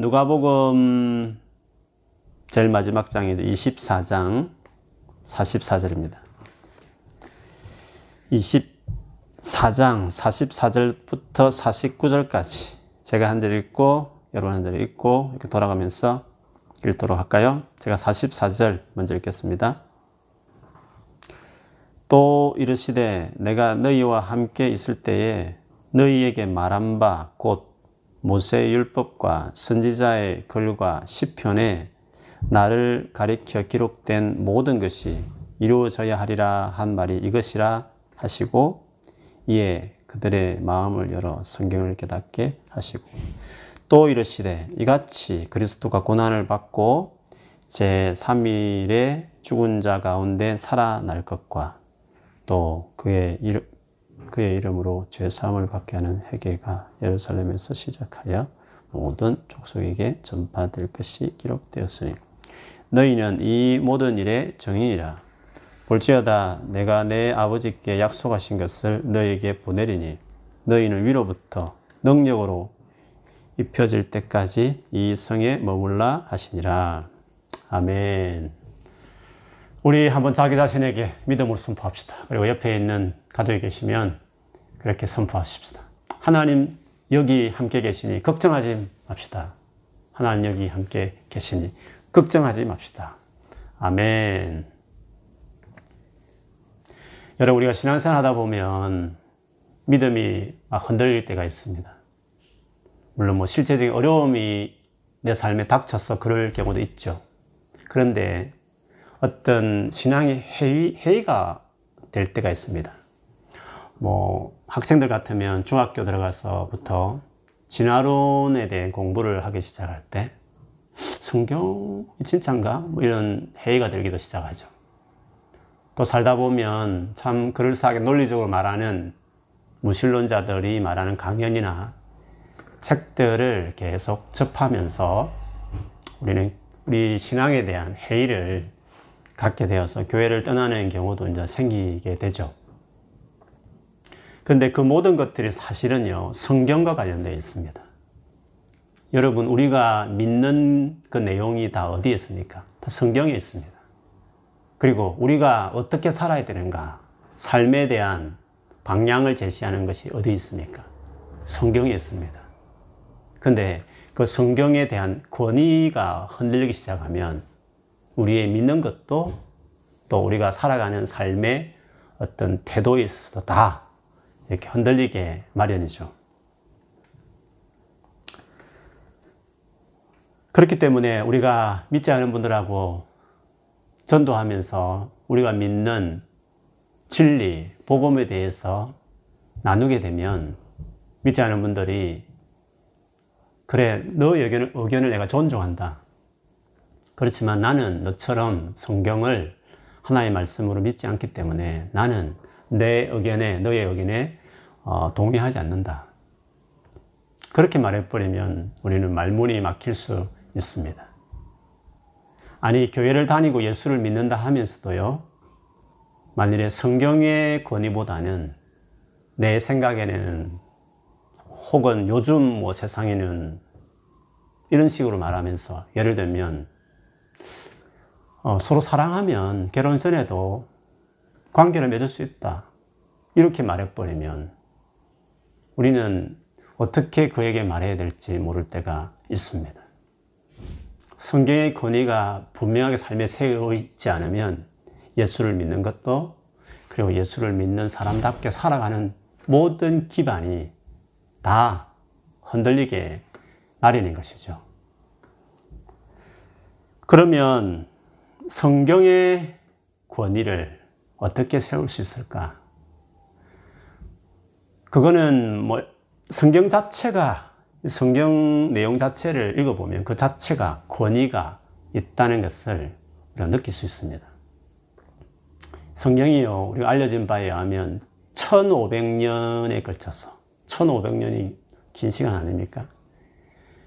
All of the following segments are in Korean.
누가복음 제일 마지막 장이 24장 44절입니다. 24장 44절부터 49절까지 제가 한 절 읽고 여러분 한 절 읽고 이렇게 돌아가면서 읽도록 할까요? 제가 44절 먼저 읽겠습니다. 또 이르시되 내가 너희와 함께 있을 때에 너희에게 말한 바 곧 모세의 율법과 선지자의 글과 시편에 나를 가리켜 기록된 모든 것이 이루어져야 하리라 한 말이 이것이라 하시고 이에 그들의 마음을 열어 성경을 깨닫게 하시고 또 이르시되 이같이 그리스도가 고난을 받고 제 3일에 죽은 자 가운데 살아날 것과 또 그의 그의 이름으로 죄 사함을 받게 하는 회개가 예루살렘에서 시작하여 모든 족속에게 전파될 것이 기록되었으니 너희는 이 모든 일의 정인이라 볼지어다 내가 내 아버지께 약속하신 것을 너희에게 보내리니 너희는 위로부터 능력으로 입혀질 때까지 이 성에 머물라 하시니라. 아멘. 우리 한번 자기 자신에게 믿음을 선포합시다. 그리고 옆에 있는 가족이 계시면 그렇게 선포하십시다. 하나님 여기 함께 계시니 걱정하지 맙시다. 하나님 여기 함께 계시니 걱정하지 맙시다. 아멘. 여러분 우리가 신앙생활 하다 보면 믿음이 흔들릴 때가 있습니다. 물론 뭐 실제적인 어려움이 내 삶에 닥쳐서 그럴 경우도 있죠. 그런데 어떤 신앙이 회의, 회의가 될 때가 있습니다. 뭐 학생들 같으면 중학교 들어가서부터 진화론에 대한 공부를 하기 시작할 때 성경이 진짜인가? 뭐 이런 회의가 들기도 시작하죠. 또 살다 보면 참 그럴싸하게 논리적으로 말하는 무신론자들이 말하는 강연이나 책들을 계속 접하면서 우리는 우리 신앙에 대한 회의를 갖게 되어서 교회를 떠나는 경우도 이제 생기게 되죠. 근데 그 모든 것들이 사실은요, 성경과 관련되어 있습니다. 여러분, 우리가 믿는 그 내용이 다 어디에 있습니까? 다 성경에 있습니다. 그리고 우리가 어떻게 살아야 되는가? 삶에 대한 방향을 제시하는 것이 어디 있습니까? 성경에 있습니다. 근데 그 성경에 대한 권위가 흔들리기 시작하면 우리의 믿는 것도 또 우리가 살아가는 삶의 어떤 태도에 있어서도 다 이렇게 흔들리게 마련이죠. 그렇기 때문에 우리가 믿지 않은 분들하고 전도하면서 우리가 믿는 진리, 복음에 대해서 나누게 되면 믿지 않은 분들이 그래, 너 의견을, 의견을 내가 존중한다. 그렇지만 나는 너처럼 성경을 하나의 말씀으로 믿지 않기 때문에 나는 내 의견에, 너의 의견에 어, 동의하지 않는다. 그렇게 말해버리면 우리는 말문이 막힐 수 있습니다. 아니, 교회를 다니고 예수를 믿는다 하면서도요, 만일에 성경의 권위보다는 내 생각에는 혹은 요즘 뭐 세상에는 이런 식으로 말하면서 예를 들면 어, 서로 사랑하면 결혼 전에도 관계를 맺을 수 있다. 이렇게 말해버리면 우리는 어떻게 그에게 말해야 될지 모를 때가 있습니다. 성경의 권위가 분명하게 삶에 새어 있지 않으면 예수를 믿는 것도 그리고 예수를 믿는 사람답게 살아가는 모든 기반이 다 흔들리게 마련인 것이죠. 그러면 성경의 권위를 어떻게 세울 수 있을까? 그거는 뭐 성경 자체가 성경 내용 자체를 읽어보면 그 자체가 권위가 있다는 것을 우리가 느낄 수 있습니다. 성경이요, 우리가 알려진 바에 의하면 1500년에 걸쳐서, 1500년이 긴 시간 아닙니까?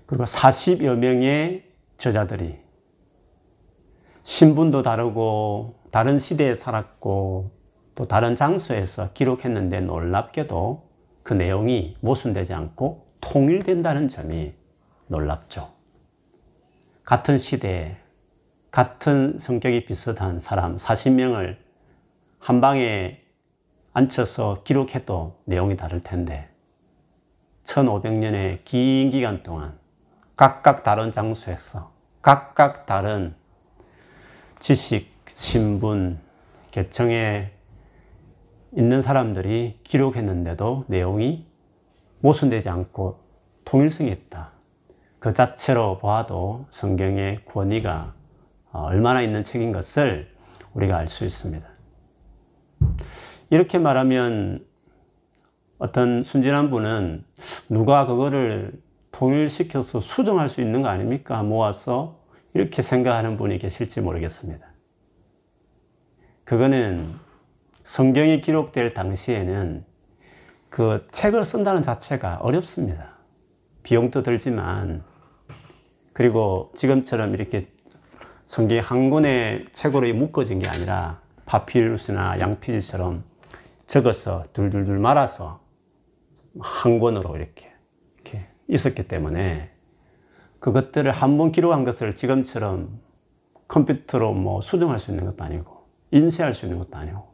그리고 40여 명의 저자들이 신분도 다르고, 다른 시대에 살았고, 또 다른 장소에서 기록했는데 놀랍게도 그 내용이 모순되지 않고 통일된다는 점이 놀랍죠. 같은 시대에 같은 성격이 비슷한 사람 40명을 한 방에 앉혀서 기록해도 내용이 다를 텐데 1500년의 긴 기간 동안 각각 다른 장소에서 각각 다른 지식, 신분, 계층에 있는 사람들이 기록했는데도 내용이 모순되지 않고 통일성이 있다. 그 자체로 보아도 성경의 권위가 얼마나 있는 책인 것을 우리가 알 수 있습니다. 이렇게 말하면 어떤 순진한 분은 누가 그거를 통일시켜서 수정할 수 있는 거 아닙니까? 모아서 이렇게 생각하는 분이 계실지 모르겠습니다. 그거는 성경이 기록될 당시에는 그 책을 쓴다는 자체가 어렵습니다. 비용도 들지만, 그리고 지금처럼 이렇게 성경이 한 권의 책으로 묶어진 게 아니라 파피루스나 양피지처럼 적어서 둘둘둘 말아서 한 권으로 이렇게, 이렇게 있었기 때문에 그것들을 한 번 기록한 것을 지금처럼 컴퓨터로 뭐 수정할 수 있는 것도 아니고 인쇄할 수 있는 것도 아니고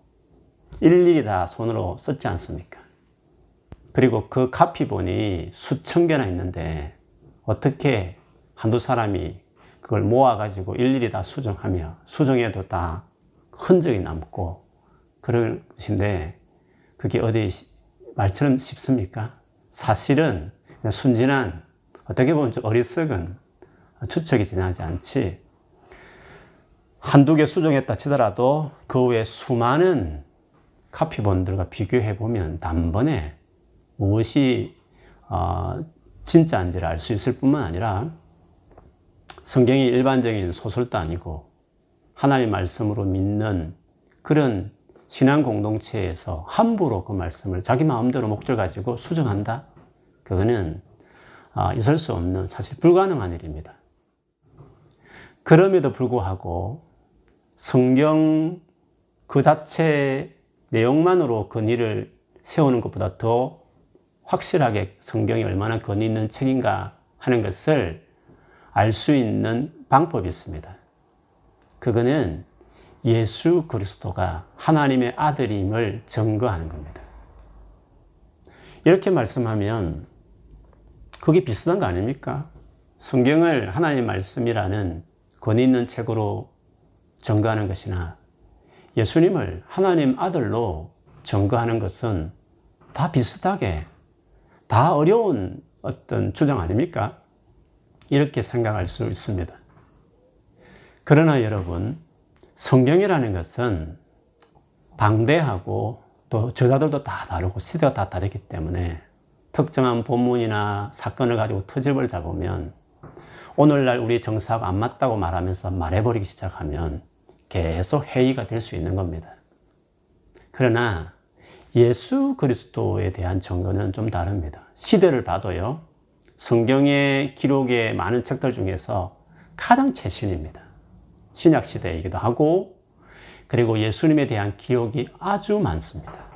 일일이 다 손으로 썼지 않습니까? 그리고 그 카피본이 수천 개나 있는데 어떻게 한두 사람이 그걸 모아가지고 일일이 다 수정하며 수정해도 다 흔적이 남고 그런 것인데 그게 어디 말처럼 쉽습니까? 사실은 순진한 어떻게 보면 좀 어리석은 추측이 지나지 않지 한두 개 수정했다 치더라도 그 외에 수많은 카피본들과 비교해 보면 단번에 무엇이 어, 진짜인지를 알 수 있을 뿐만 아니라 성경이 일반적인 소설도 아니고 하나님 말씀으로 믿는 그런 신앙 공동체에서 함부로 그 말씀을 자기 마음대로 목적 가지고 수정한다? 그거는 아, 있을 수 없는 사실 불가능한 일입니다. 그럼에도 불구하고 성경 그 자체 내용만으로 근위를 세우는 것보다 더 확실하게 성경이 얼마나 근위 있는 책인가 하는 것을 알 수 있는 방법이 있습니다. 그거는 예수 그리스도가 하나님의 아들임을 증거하는 겁니다. 이렇게 말씀하면 그게 비슷한 거 아닙니까? 성경을 하나님 말씀이라는 권위 있는 책으로 증거하는 것이나 예수님을 하나님 아들로 증거하는 것은 다 비슷하게 다 어려운 어떤 주장 아닙니까? 이렇게 생각할 수 있습니다. 그러나 여러분, 성경이라는 것은 방대하고 또 저자들도 다 다르고 시대가 다 다르기 때문에 특정한 본문이나 사건을 가지고 터집을 잡으면 오늘날 우리 정사가 안 맞다고 말하면서 말해버리기 시작하면 계속 회의가 될 수 있는 겁니다. 그러나 예수 그리스도에 대한 증거는 좀 다릅니다. 시대를 봐도요, 성경의 기록의 많은 책들 중에서 가장 최신입니다. 신약 시대이기도 하고, 그리고 예수님에 대한 기록이 아주 많습니다.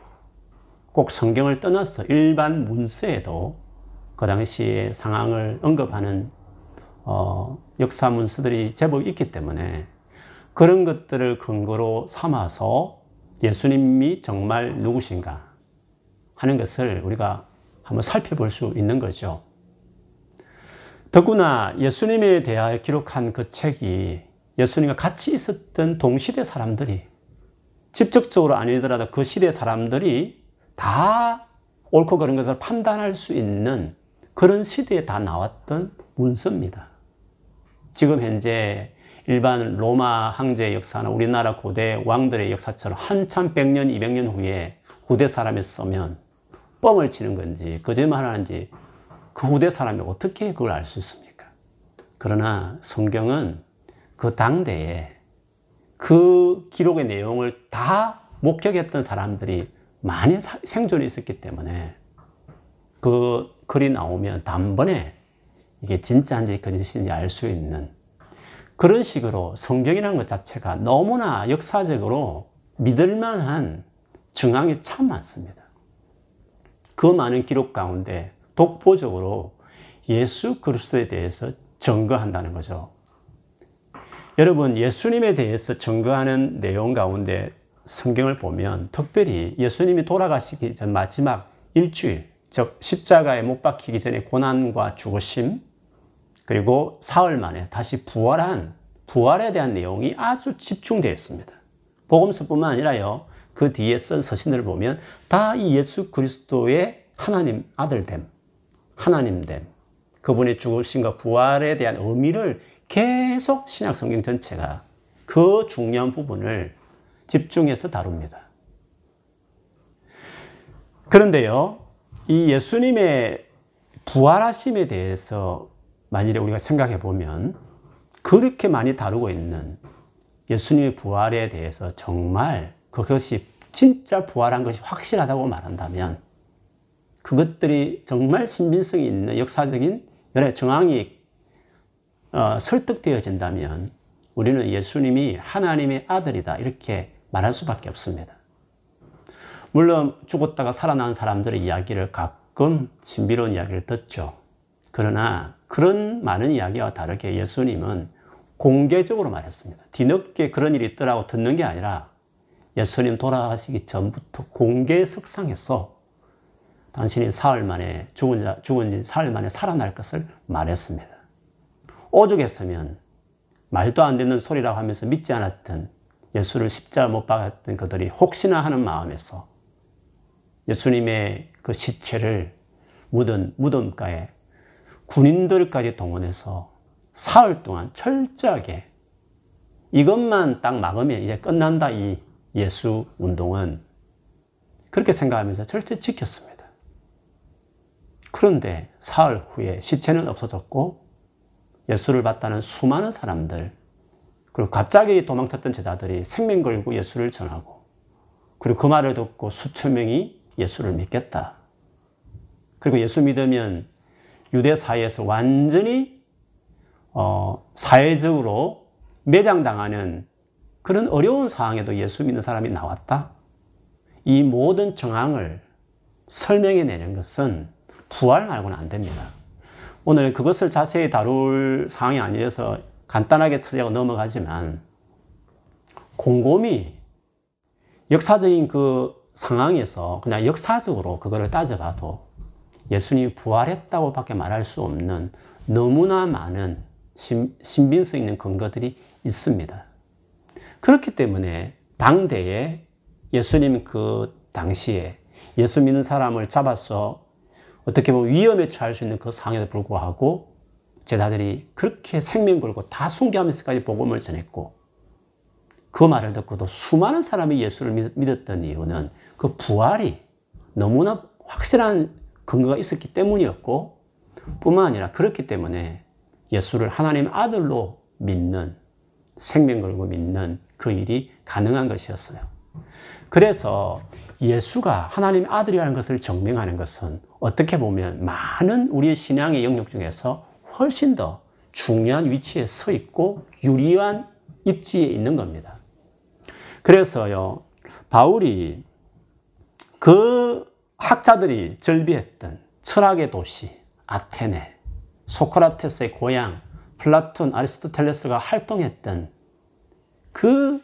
꼭 성경을 떠나서 일반 문서에도 그 당시의 상황을 언급하는 어, 역사 문서들이 제법 있기 때문에 그런 것들을 근거로 삼아서 예수님이 정말 누구신가 하는 것을 우리가 한번 살펴볼 수 있는 거죠. 더구나 예수님에 대하여 기록한 그 책이 예수님과 같이 있었던 동시대 사람들이 직접적으로 아니더라도 그 시대 사람들이 다 옳고 그른 것을 판단할 수 있는 그런 시대에 다 나왔던 문서입니다. 지금 현재 일반 로마 황제의 역사나 우리나라 고대 왕들의 역사처럼 한참 100년, 200년 후에 후대 사람이 쓰면 뻥을 치는 건지 거짓말 하는지 그 후대 사람이 어떻게 그걸 알 수 있습니까? 그러나 성경은 그 당대에 그 기록의 내용을 다 목격했던 사람들이 많이 생존해 있었기 때문에 그 글이 나오면 단번에 이게 진짜인지 거짓인지 알 수 있는 그런 식으로 성경이라는 것 자체가 너무나 역사적으로 믿을 만한 증황이 참 많습니다. 그 많은 기록 가운데 독보적으로 예수 그리스도에 대해서 증거한다는 거죠. 여러분 예수님에 대해서 증거하는 내용 가운데 성경을 보면 특별히 예수님이 돌아가시기 전 마지막 일주일 즉 십자가에 못 박히기 전에 고난과 죽으심 그리고 사흘 만에 다시 부활한 부활에 대한 내용이 아주 집중되어 있습니다. 복음서뿐만 아니라요. 그 뒤에 쓴 서신들을 보면 다 이 예수 그리스도의 하나님 아들됨, 하나님됨, 그분의 죽으심과 부활에 대한 의미를 계속 신약 성경 전체가 그 중요한 부분을 집중해서 다룹니다. 그런데요, 이 예수님의 부활하심에 대해서 만일에 우리가 생각해 보면 그렇게 많이 다루고 있는 예수님의 부활에 대해서 정말 그것이 진짜 부활한 것이 확실하다고 말한다면 그것들이 정말 신빙성이 있는 역사적인 여러 정황이 어, 설득되어진다면 우리는 예수님이 하나님의 아들이다 이렇게 말할 수밖에 없습니다. 물론 죽었다가 살아난 사람들의 이야기를 가끔 신비로운 이야기를 듣죠. 그러나 그런 많은 이야기와 다르게 예수님은 공개적으로 말했습니다. 뒤늦게 그런 일이 있더라고 듣는 게 아니라 예수님 돌아가시기 전부터 공개 석상에서 당신이 사흘 만에 죽은 자, 죽은 사흘 만에 살아날 것을 말했습니다. 오죽했으면 말도 안 되는 소리라고 하면서 믿지 않았던 예수를 십자가 못 박았던 그들이 혹시나 하는 마음에서 예수님의 그 시체를 묻은 무덤가에 군인들까지 동원해서 사흘 동안 철저하게 이것만 딱 막으면 이제 끝난다 이 예수 운동은 그렇게 생각하면서 철저히 지켰습니다. 그런데 사흘 후에 시체는 없어졌고 예수를 봤다는 수많은 사람들 그리고 갑자기 도망쳤던 제자들이 생명 걸고 예수를 전하고 그리고 그 말을 듣고 수천 명이 예수를 믿겠다. 그리고 예수 믿으면 유대 사회에서 완전히 어, 사회적으로 매장당하는 그런 어려운 상황에도 예수 믿는 사람이 나왔다. 이 모든 정황을 설명해 내는 것은 부활 말고는 안 됩니다. 오늘 그것을 자세히 다룰 상황이 아니어서 간단하게 처리하고 넘어가지만 곰곰이 역사적인 그 상황에서 그냥 역사적으로 그거를 따져봐도 예수님이 부활했다고 밖에 말할 수 없는 너무나 많은 신, 신빙성 있는 근거들이 있습니다. 그렇기 때문에 당대에 예수님 그 당시에 예수 믿는 사람을 잡아서 어떻게 보면 위험에 처할 수 있는 그 상황에도 불구하고 제자들이 그렇게 생명 걸고 다 숭배하면서까지 복음을 전했고 그 말을 듣고도 수많은 사람이 예수를 믿었던 이유는 그 부활이 너무나 확실한 근거가 있었기 때문이었고 뿐만 아니라 그렇기 때문에 예수를 하나님 아들로 믿는 생명 걸고 믿는 그 일이 가능한 것이었어요. 그래서 예수가 하나님 아들이라는 것을 증명하는 것은 어떻게 보면 많은 우리의 신앙의 영역 중에서 훨씬 더 중요한 위치에 서 있고 유리한 입지에 있는 겁니다. 그래서요, 바울이 그 학자들이 절비했던 철학의 도시 아테네, 소크라테스의 고향, 플라톤, 아리스토텔레스가 활동했던 그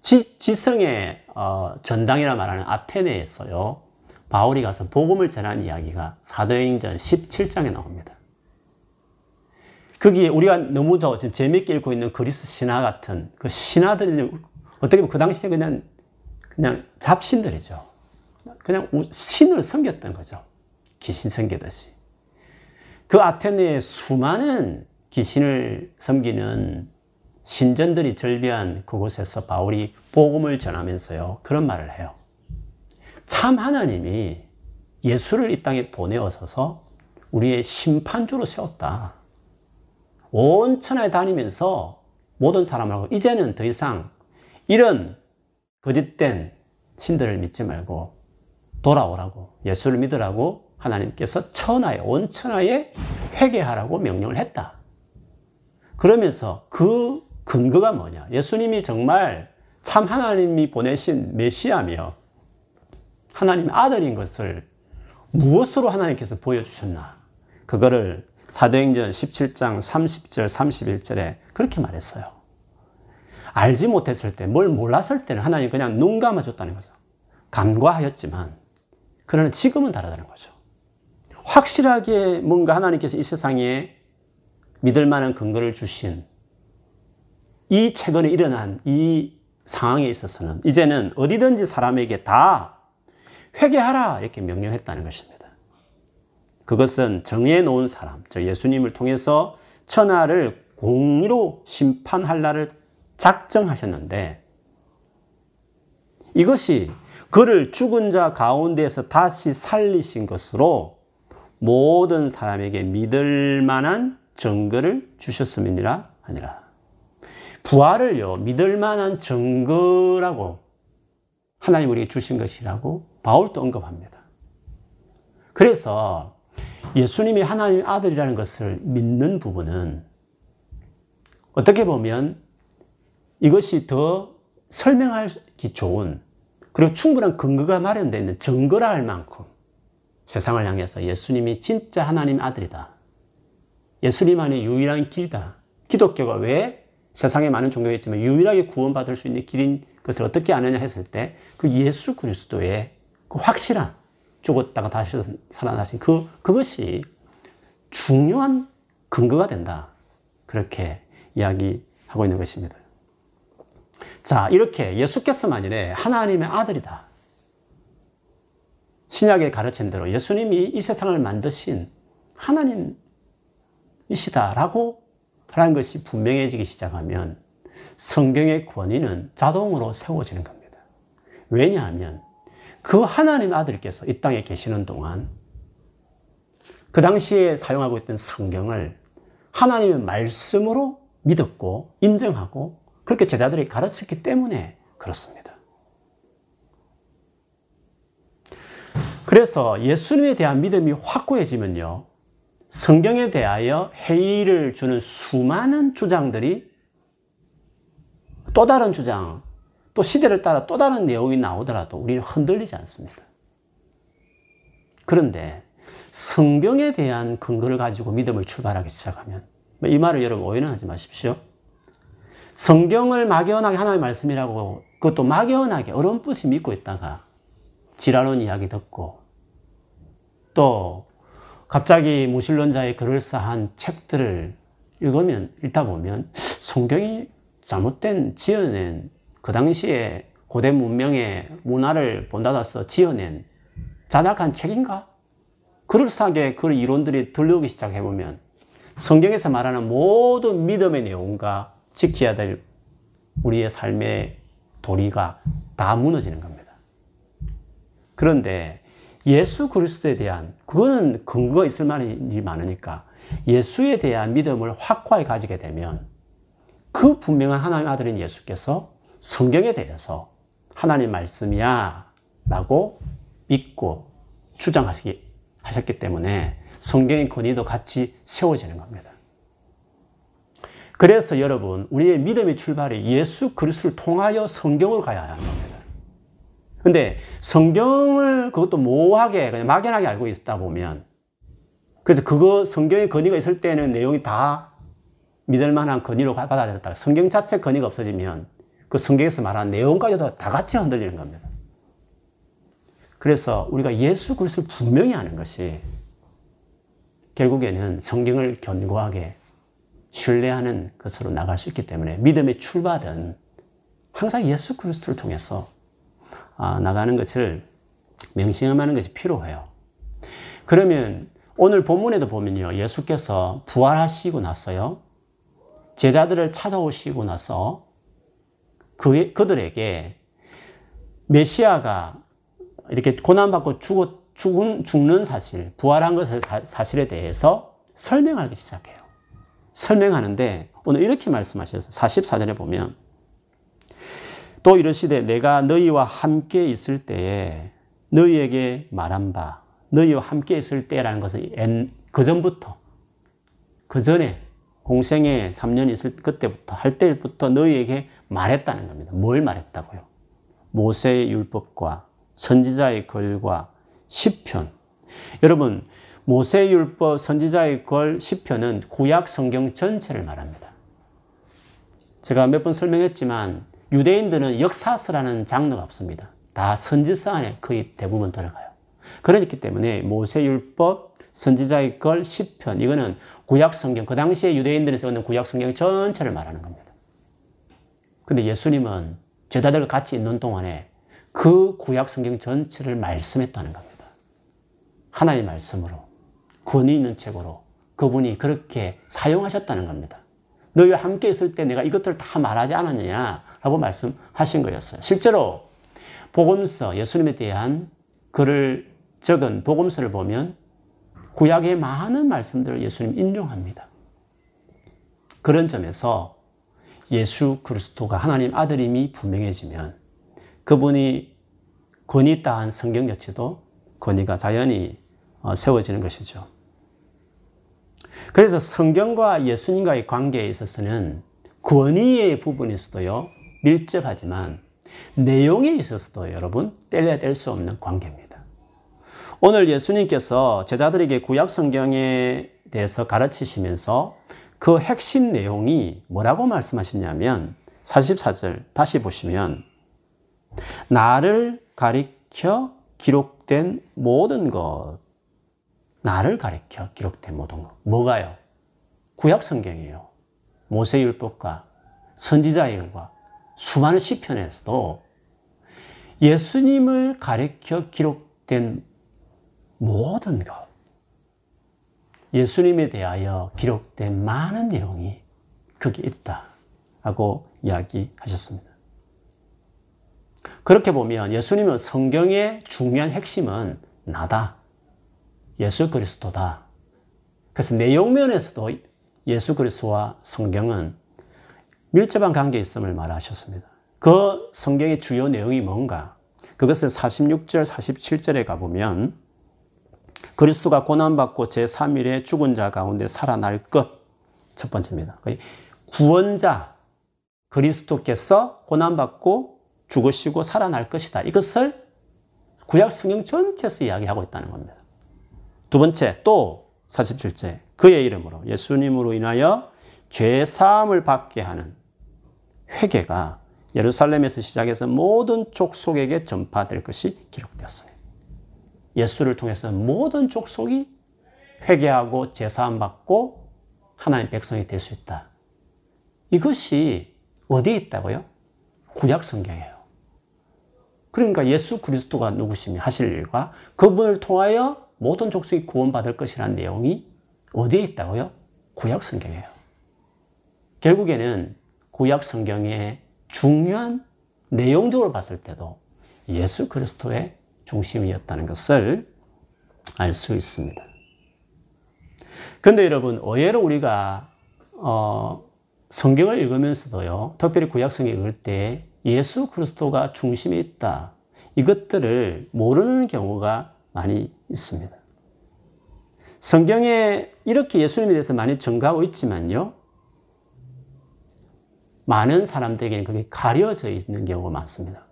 지, 지성의 어, 전당이라 말하는 아테네에서요. 바울이 가서 복음을 전한 이야기가 사도행전 17장에 나옵니다. 거기에 우리가 너무 저 지금 재밌게 읽고 있는 그리스 신화 같은 그 신화들이 어떻게 보면 그 당시에 그냥 그냥 잡신들이죠. 그냥 신을 섬겼던 거죠. 귀신 섬기듯이. 그 아테네에 수많은 귀신을 섬기는 신전들이 절비한 그곳에서 바울이 복음을 전하면서요. 그런 말을 해요. 참 하나님이 예수를 이 땅에 보내어서 우리의 심판주로 세웠다. 온 천하에 다니면서 모든 사람하고 이제는 더 이상 이런 거짓된 신들을 믿지 말고 돌아오라고 예수를 믿으라고 하나님께서 천하에 온 천하에 회개하라고 명령을 했다. 그러면서 그 근거가 뭐냐? 예수님이 정말 참 하나님이 보내신 메시아며 하나님의 아들인 것을 무엇으로 하나님께서 보여주셨나? 그거를 사도행전 17장 30절 31절에 그렇게 말했어요. 알지 못했을 때, 뭘 몰랐을 때는 하나님 그냥 눈 감아줬다는 거죠. 감과하였지만, 그러나 지금은 다르다는 거죠. 확실하게 뭔가 하나님께서 이 세상에 믿을 만한 근거를 주신 이 최근에 일어난 이 상황에 있어서는 이제는 어디든지 사람에게 다 회개하라 이렇게 명령했다는 것입니다. 그것은 정해 놓은 사람, 저 예수님을 통해서 천하를 공의로 심판할 날을 작정하셨는데 이것이 그를 죽은 자 가운데서 다시 살리신 것으로 모든 사람에게 믿을 만한 증거를 주셨음이니라 아니라 부활을요 믿을 만한 증거라고 하나님 우리에게 주신 것이라고 바울도 언급합니다. 그래서 예수님이 하나님의 아들이라는 것을 믿는 부분은 어떻게 보면 이것이 더 설명하기 좋은 그리고 충분한 근거가 마련되어 있는 증거라 할 만큼 세상을 향해서 예수님이 진짜 하나님 아들이다. 예수님만의 유일한 길이다. 기독교가 왜 세상에 많은 종교가 있지만 유일하게 구원받을 수 있는 길인 것을 어떻게 아느냐 했을 때 그 예수 그리스도의 그 확실한 죽었다가 다시 살아나신 그, 그것이 중요한 근거가 된다. 그렇게 이야기하고 있는 것입니다. 자, 이렇게 예수께서 만일에 하나님의 아들이다. 신약에 가르친 대로 예수님이 이 세상을 만드신 하나님이시다라고 하는 것이 분명해지기 시작하면 성경의 권위는 자동으로 세워지는 겁니다. 왜냐하면 그 하나님 아들께서 이 땅에 계시는 동안 그 당시에 사용하고 있던 성경을 하나님의 말씀으로 믿었고 인정하고 그렇게 제자들이 가르쳤기 때문에 그렇습니다. 그래서 예수님에 대한 믿음이 확고해지면요. 성경에 대하여 회의를 주는 수많은 주장들이 또 다른 주장, 또 시대를 따라 또 다른 내용이 나오더라도 우리는 흔들리지 않습니다. 그런데 성경에 대한 근거를 가지고 믿음을 출발하기 시작하면 이 말을 여러분 오해는 하지 마십시오. 성경을 막연하게 하나님의 말씀이라고 그것도 막연하게 어렴풋이 믿고 있다가 지랄론 이야기 듣고 또 갑자기 무신론자의 그럴싸한 책들을 읽으면 읽다 보면 성경이 잘못된 지어낸 그 당시에 고대 문명의 문화를 본받아서 지어낸 자작한 책인가? 그럴싸하게 그 이론들이 들려오기 시작해보면 성경에서 말하는 모든 믿음의 내용과 지켜야 될 우리의 삶의 도리가 다 무너지는 겁니다. 그런데 예수 그리스도에 대한 그거는 근거가 있을 만한 일이 많으니까 예수에 대한 믿음을 확고하게 가지게 되면 그 분명한 하나님 아들인 예수께서 성경에 대해서 하나님 말씀이야 라고 믿고 주장하셨기 때문에 성경의 권위도 같이 세워지는 겁니다. 그래서 여러분, 우리의 믿음의 출발이 예수 그리스도를 통하여 성경으로 가야 하는 겁니다. 근데 성경을 그것도 모호하게 그냥 막연하게 알고 있다 보면 그래서 그거 성경의 건의가 있을 때는 내용이 다 믿을 만한 건의로 받아들였다. 성경 자체 건의가 없어지면 그 성경에서 말한 내용까지도 다 같이 흔들리는 겁니다. 그래서 우리가 예수 그리스도를 분명히 아는 것이 결국에는 성경을 견고하게 신뢰하는 것으로 나갈 수 있기 때문에 믿음의 출발은 항상 예수 그리스도를 통해서 아, 나가는 것을 명심하는 것이 필요해요. 그러면 오늘 본문에도 보면요. 예수께서 부활하시고 나서요. 제자들을 찾아오시고 나서 그, 그들에게 메시아가 이렇게 고난받고 죽어, 죽은, 죽는 사실, 부활한 것을 사실에 대해서 설명하기 시작해요. 설명하는데 오늘 이렇게 말씀하셔서 44절에 보면 또 이르시되 내가 너희와 함께 있을 때에 너희에게 말한 바 너희와 함께 있을 때라는 것은 그 전부터 그 전에 공생에 3년 있을 그때부터 할 때부터 너희에게 말했다는 겁니다. 뭘 말했다고요? 모세의 율법과 선지자의 글과 시편. 여러분 모세의 율법, 선지자의 글, 시편은 구약 성경 전체를 말합니다. 제가 몇 번 설명했지만 유대인들은 역사서라는 장르가 없습니다. 다 선지서 안에 거의 대부분 들어가요. 그렇기 때문에 모세율법, 선지자의 걸, 시편 이거는 구약 성경 그 당시에 유대인들이 쓰는 구약 성경 전체를 말하는 겁니다. 근데 예수님은 제자들과 같이 있는 동안에 그 구약 성경 전체를 말씀했다는 겁니다. 하나님 말씀으로 권위 있는 책으로 그분이 그렇게 사용하셨다는 겁니다. 너희와 함께 있을 때 내가 이것들을 다 말하지 않았느냐라고 말씀하신 거였어요. 실제로 복음서 예수님에 대한 글을 적은 복음서를 보면 구약의 많은 말씀들을 예수님 인용합니다. 그런 점에서 예수 그리스도가 하나님 아들임이 분명해지면 그분이 권위 있다 한 성경 자체도 권위가 자연히 어, 세워지는 것이죠. 그래서 성경과 예수님과의 관계에 있어서는 권위의 부분에서도요, 밀접하지만 내용에 있어서도 여러분 뗄래야 뗄 수 없는 관계입니다. 오늘 예수님께서 제자들에게 구약 성경에 대해서 가르치시면서 그 핵심 내용이 뭐라고 말씀하셨냐면 44절 다시 보시면 나를 가리켜 기록된 모든 것 나를 가리켜 기록된 모든 것 뭐가요? 구약 성경이에요. 모세율법과 선지자의 글과 수많은 시편에서도 예수님을 가리켜 기록된 모든 것 예수님에 대하여 기록된 많은 내용이 거기 있다 라고 이야기하셨습니다. 그렇게 보면 예수님은 성경의 중요한 핵심은 나다. 예수 그리스도다. 그래서 내용면에서도 예수 그리스도와 성경은 밀접한 관계에 있음을 말하셨습니다. 그 성경의 주요 내용이 뭔가? 그것을 46절, 47절에 가보면 그리스도가 고난받고 제3일에 죽은 자 가운데 살아날 것. 첫 번째입니다. 구원자, 그리스도께서 고난받고 죽으시고 살아날 것이다. 이것을 구약 성경 전체에서 이야기하고 있다는 겁니다. 두 번째, 또 47제. 그의 이름으로, 예수님으로 인하여 죄 사함을 받게 하는 회개가 예루살렘에서 시작해서 모든 족속에게 전파될 것이 기록되었습니다. 예수를 통해서 모든 족속이 회개하고 제사함 받고 하나님 백성이 될 수 있다. 이것이 어디에 있다고요? 구약 성경이에요. 그러니까 예수 그리스도가 누구시며 하실 일과 그분을 통하여 모든 족속이 구원받을 것이라는 내용이 어디에 있다고요? 구약 성경이에요. 결국에는 구약 성경의 중요한 내용적으로 봤을 때도 예수 그리스도의 중심이었다는 것을 알 수 있습니다. 근데 여러분, 의외로 우리가, 어, 성경을 읽으면서도요, 특별히 구약성경 읽을 때 예수 그리스도가 중심에 있다. 이것들을 모르는 경우가 많이 있습니다. 성경에 이렇게 예수님에 대해서 많이 증가하고 있지만요, 많은 사람들에게는 그게 가려져 있는 경우가 많습니다.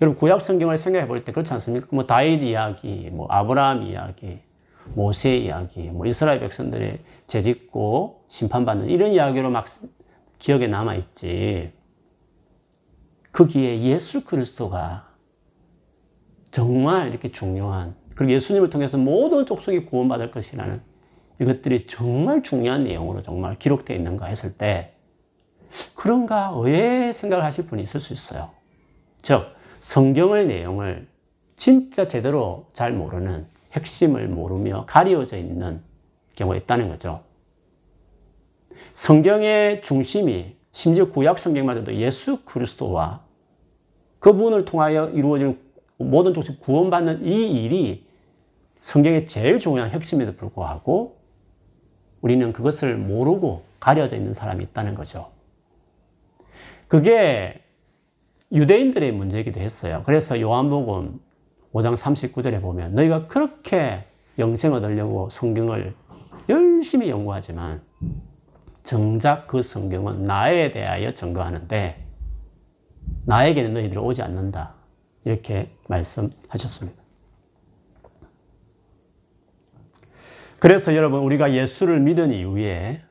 여러분 구약 성경을 생각해 볼 때 그렇지 않습니까? 뭐 다윗 이야기, 뭐 아브라함 이야기, 모세 이야기, 뭐 이스라엘 백성들의 죄짓고 심판받는 이런 이야기로 막 기억에 남아 있지. 거기에 예수 그리스도가 정말 이렇게 중요한 그리고 예수님을 통해서 모든 족속이 구원받을 것이라는 이것들이 정말 중요한 내용으로 정말 기록되어 있는가 했을 때 그런가 왜 생각을 하실 분이 있을 수 있어요. 즉 성경의 내용을 진짜 제대로 잘 모르는 핵심을 모르며 가려져 있는 경우가 있다는 거죠. 성경의 중심이 심지어 구약 성경마저도 예수 그리스도와 그분을 통하여 이루어지는 모든 족속 구원받는 이 일이 성경의 제일 중요한 핵심에도 불구하고 우리는 그것을 모르고 가려져 있는 사람이 있다는 거죠. 그게 유대인들의 문제이기도 했어요. 그래서 요한복음 5장 39절에 보면 너희가 그렇게 영생을 얻으려고 성경을 열심히 연구하지만 정작 그 성경은 나에 대하여 증거하는데 나에게는 너희들이 오지 않는다. 이렇게 말씀하셨습니다. 그래서 여러분 우리가 예수를 믿은 이후에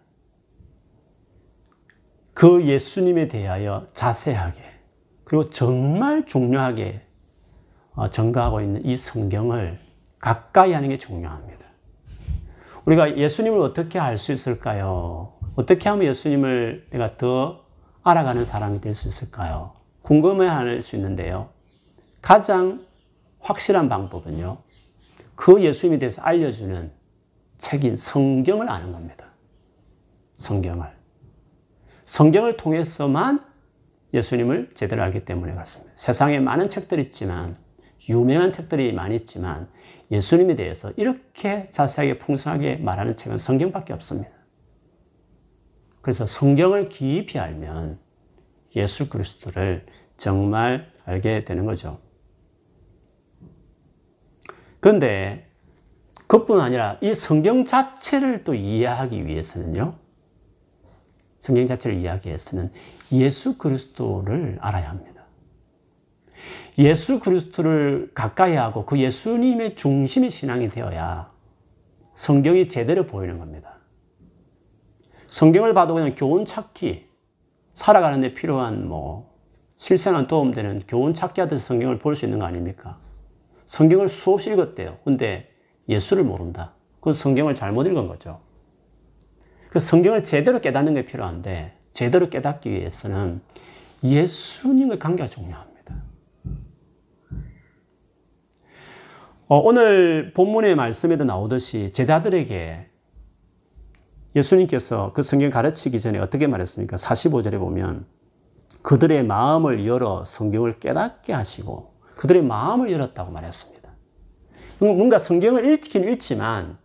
그 예수님에 대하여 자세하게 그리고 정말 중요하게 어, 전가하고 있는 이 성경을 가까이 하는 게 중요합니다. 우리가 예수님을 어떻게 알 수 있을까요? 어떻게 하면 예수님을 내가 더 알아가는 사람이 될 수 있을까요? 궁금해 할 수 있는데요. 가장 확실한 방법은요. 그 예수님에 대해서 알려주는 책인 성경을 아는 겁니다. 성경을. 성경을 통해서만 예수님을 제대로 알기 때문에 그렇습니다. 세상에 많은 책들이 있지만, 유명한 책들이 많이 있지만, 예수님에 대해서 이렇게 자세하게 풍성하게 말하는 책은 성경밖에 없습니다. 그래서 성경을 깊이 알면 예수 그리스도를 정말 알게 되는 거죠. 그런데 그뿐 아니라 이 성경 자체를 또 이해하기 위해서는요. 성경 자체를 이해하기 위해서는 예수 그리스도를 알아야 합니다. 예수 그리스도를 가까이 하고 그 예수님의 중심의 신앙이 되어야 성경이 제대로 보이는 겁니다. 성경을 봐도 그냥 교훈 찾기, 살아가는 데 필요한 뭐 실생활 도움되는 교훈 찾기 하듯이 성경을 볼 수 있는 거 아닙니까? 성경을 수없이 읽었대요. 근데 예수를 모른다. 그 성경을 잘못 읽은 거죠. 그 성경을 제대로 깨닫는 게 필요한데 제대로 깨닫기 위해서는 예수님의 관계가 중요합니다. 어, 오늘 본문의 말씀에도 나오듯이 제자들에게 예수님께서 그 성경 가르치기 전에 어떻게 말했습니까? 45절에 보면 그들의 마음을 열어 성경을 깨닫게 하시고 그들의 마음을 열었다고 말했습니다. 뭔가 성경을 읽긴 읽지만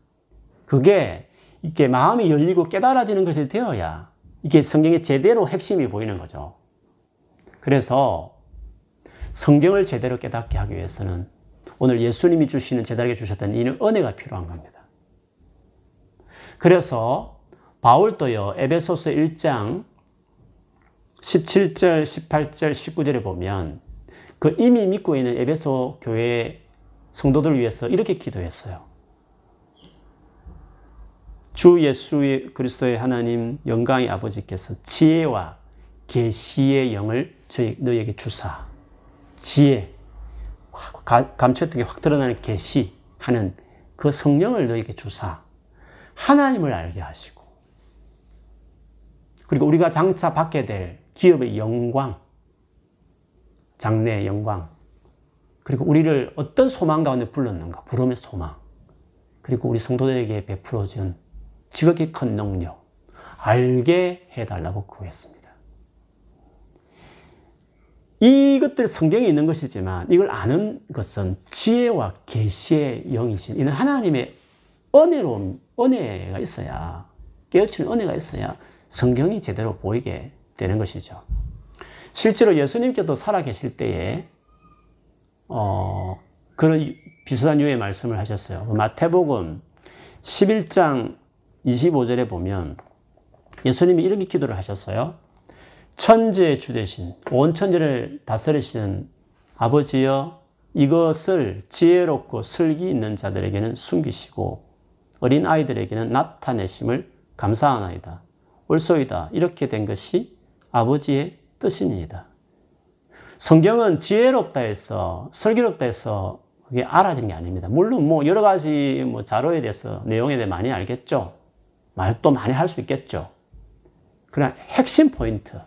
그게 이게 마음이 열리고 깨달아지는 것이 되어야 이게 성경의 제대로 핵심이 보이는 거죠. 그래서 성경을 제대로 깨닫게 하기 위해서는 오늘 예수님이 주시는 제자에게 주셨던 이 은혜가 필요한 겁니다. 그래서 바울도요, 에베소서 1장 17절, 18절, 19절에 보면 그 이미 믿고 있는 에베소 교회 성도들을 위해서 이렇게 기도했어요. 주 예수 그리스도의 하나님 영광의 아버지께서 지혜와 계시의 영을 저희 너에게 주사. 지혜. 감추었던 게 확 드러나는 계시하는 그 성령을 너에게 주사. 하나님을 알게 하시고. 그리고 우리가 장차 받게 될 기업의 영광, 장래의 영광, 그리고 우리를 어떤 소망 가운데 불렀는가, 부름의 소망, 그리고 우리 성도들에게 베풀어준 지극히 큰 능력, 알게 해달라고 구했습니다. 이것들 성경에 있는 것이지만 이걸 아는 것은 지혜와 계시의 영이신 이는 하나님의 은혜로 은혜가 있어야 깨우치는 은혜가 있어야 성경이 제대로 보이게 되는 것이죠. 실제로 예수님께도 살아계실 때에 어, 그런 비슷한 유의 말씀을 하셨어요. 마태복음 11장 25절에 보면 예수님이 이렇게 기도를 하셨어요. 천지의 주 대신 온 천지를 다스리시는 아버지여 이것을 지혜롭고 슬기 있는 자들에게는 숨기시고 어린 아이들에게는 나타내심을 감사하나이다. 옳소이다. 이렇게 된 것이 아버지의 뜻입니다. 성경은 지혜롭다 해서, 슬기롭다 해서 그게 알아진 게 아닙니다. 물론 뭐 여러 가지 뭐 자료에 대해서, 내용에 대해 많이 알겠죠. 말도 많이 할 수 있겠죠. 그러나 핵심 포인트.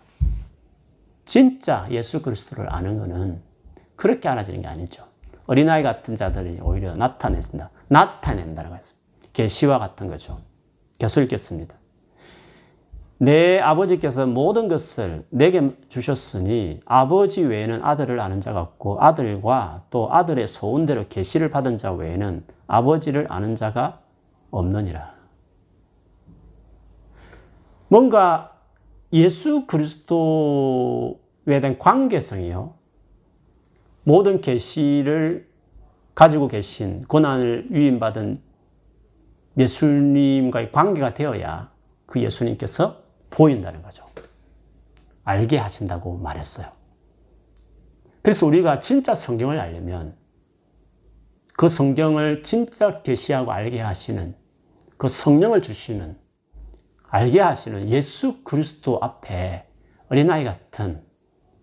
진짜 예수 그리스도를 아는 것은 그렇게 알아지는 게 아니죠. 어린아이 같은 자들이 오히려 나타낸다. 나타낸다라고 했습니다. 계시와 같은 거죠. 계속 읽겠습니다. 내 아버지께서 모든 것을 내게 주셨으니 아버지 외에는 아들을 아는 자가 없고 아들과 또 아들의 소원대로 계시를 받은 자 외에는 아버지를 아는 자가 없느니라. 뭔가 예수 그리스도에 대한 관계성이요. 모든 계시를 가지고 계신 고난을 위임받은 예수님과의 관계가 되어야 그 예수님께서 보인다는 거죠. 알게 하신다고 말했어요. 그래서 우리가 진짜 성경을 알려면 그 성경을 진짜 계시하고 알게 하시는 그 성령을 주시는 알게 하시는 예수 그리스도 앞에 어린아이 같은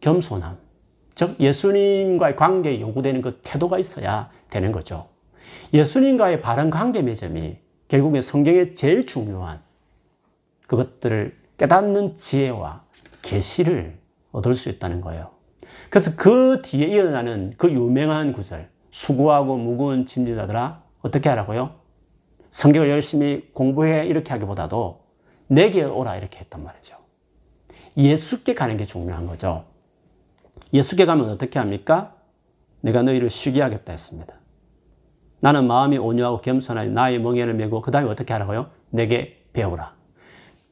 겸손함, 즉 예수님과의 관계에 요구되는 그 태도가 있어야 되는 거죠. 예수님과의 바른 관계 맺음이 결국에 성경의 제일 중요한 그것들을 깨닫는 지혜와 계시를 얻을 수 있다는 거예요. 그래서 그 뒤에 일어나는 그 유명한 구절, 수고하고 무거운 짐지자들아 어떻게 하라고요? 성경을 열심히 공부해 이렇게 하기보다도 내게 오라 이렇게 했단 말이죠. 예수께 가는 게 중요한 거죠. 예수께 가면 어떻게 합니까? 내가 너희를 쉬게 하겠다 했습니다. 나는 마음이 온유하고 겸손하니 나의 멍에를 메고 그 다음에 어떻게 하라고요? 내게 배우라.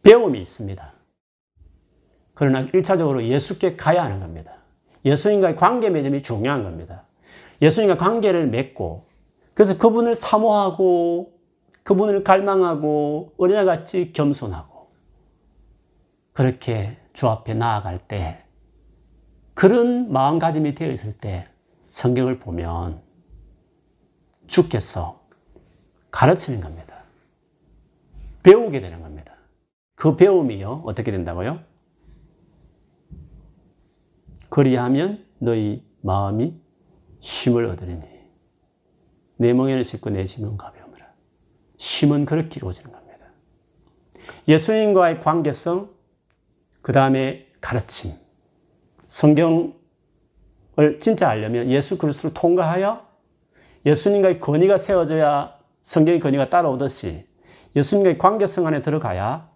배움이 있습니다. 그러나 1차적으로 예수께 가야 하는 겁니다. 예수님과의 관계 맺음이 중요한 겁니다. 예수님과 관계를 맺고 그래서 그분을 사모하고 그분을 갈망하고 어린아같이 겸손하고 그렇게 주 앞에 나아갈 때 그런 마음가짐이 되어 있을 때 성경을 보면 주께서 가르치는 겁니다. 배우게 되는 겁니다. 그 배움이요, 어떻게 된다고요? 그리하면 너희 마음이 쉼을 얻으리니 내 멍에는 싣고 내 짐은 가벼 쉼은 그렇게 이루어지는 겁니다. 예수님과의 관계성, 그 다음에 가르침. 성경을 진짜 알려면 예수 그리스도를 통과하여 예수님과의 권위가 세워져야 성경의 권위가 따라오듯이 예수님과의 관계성 안에 들어가야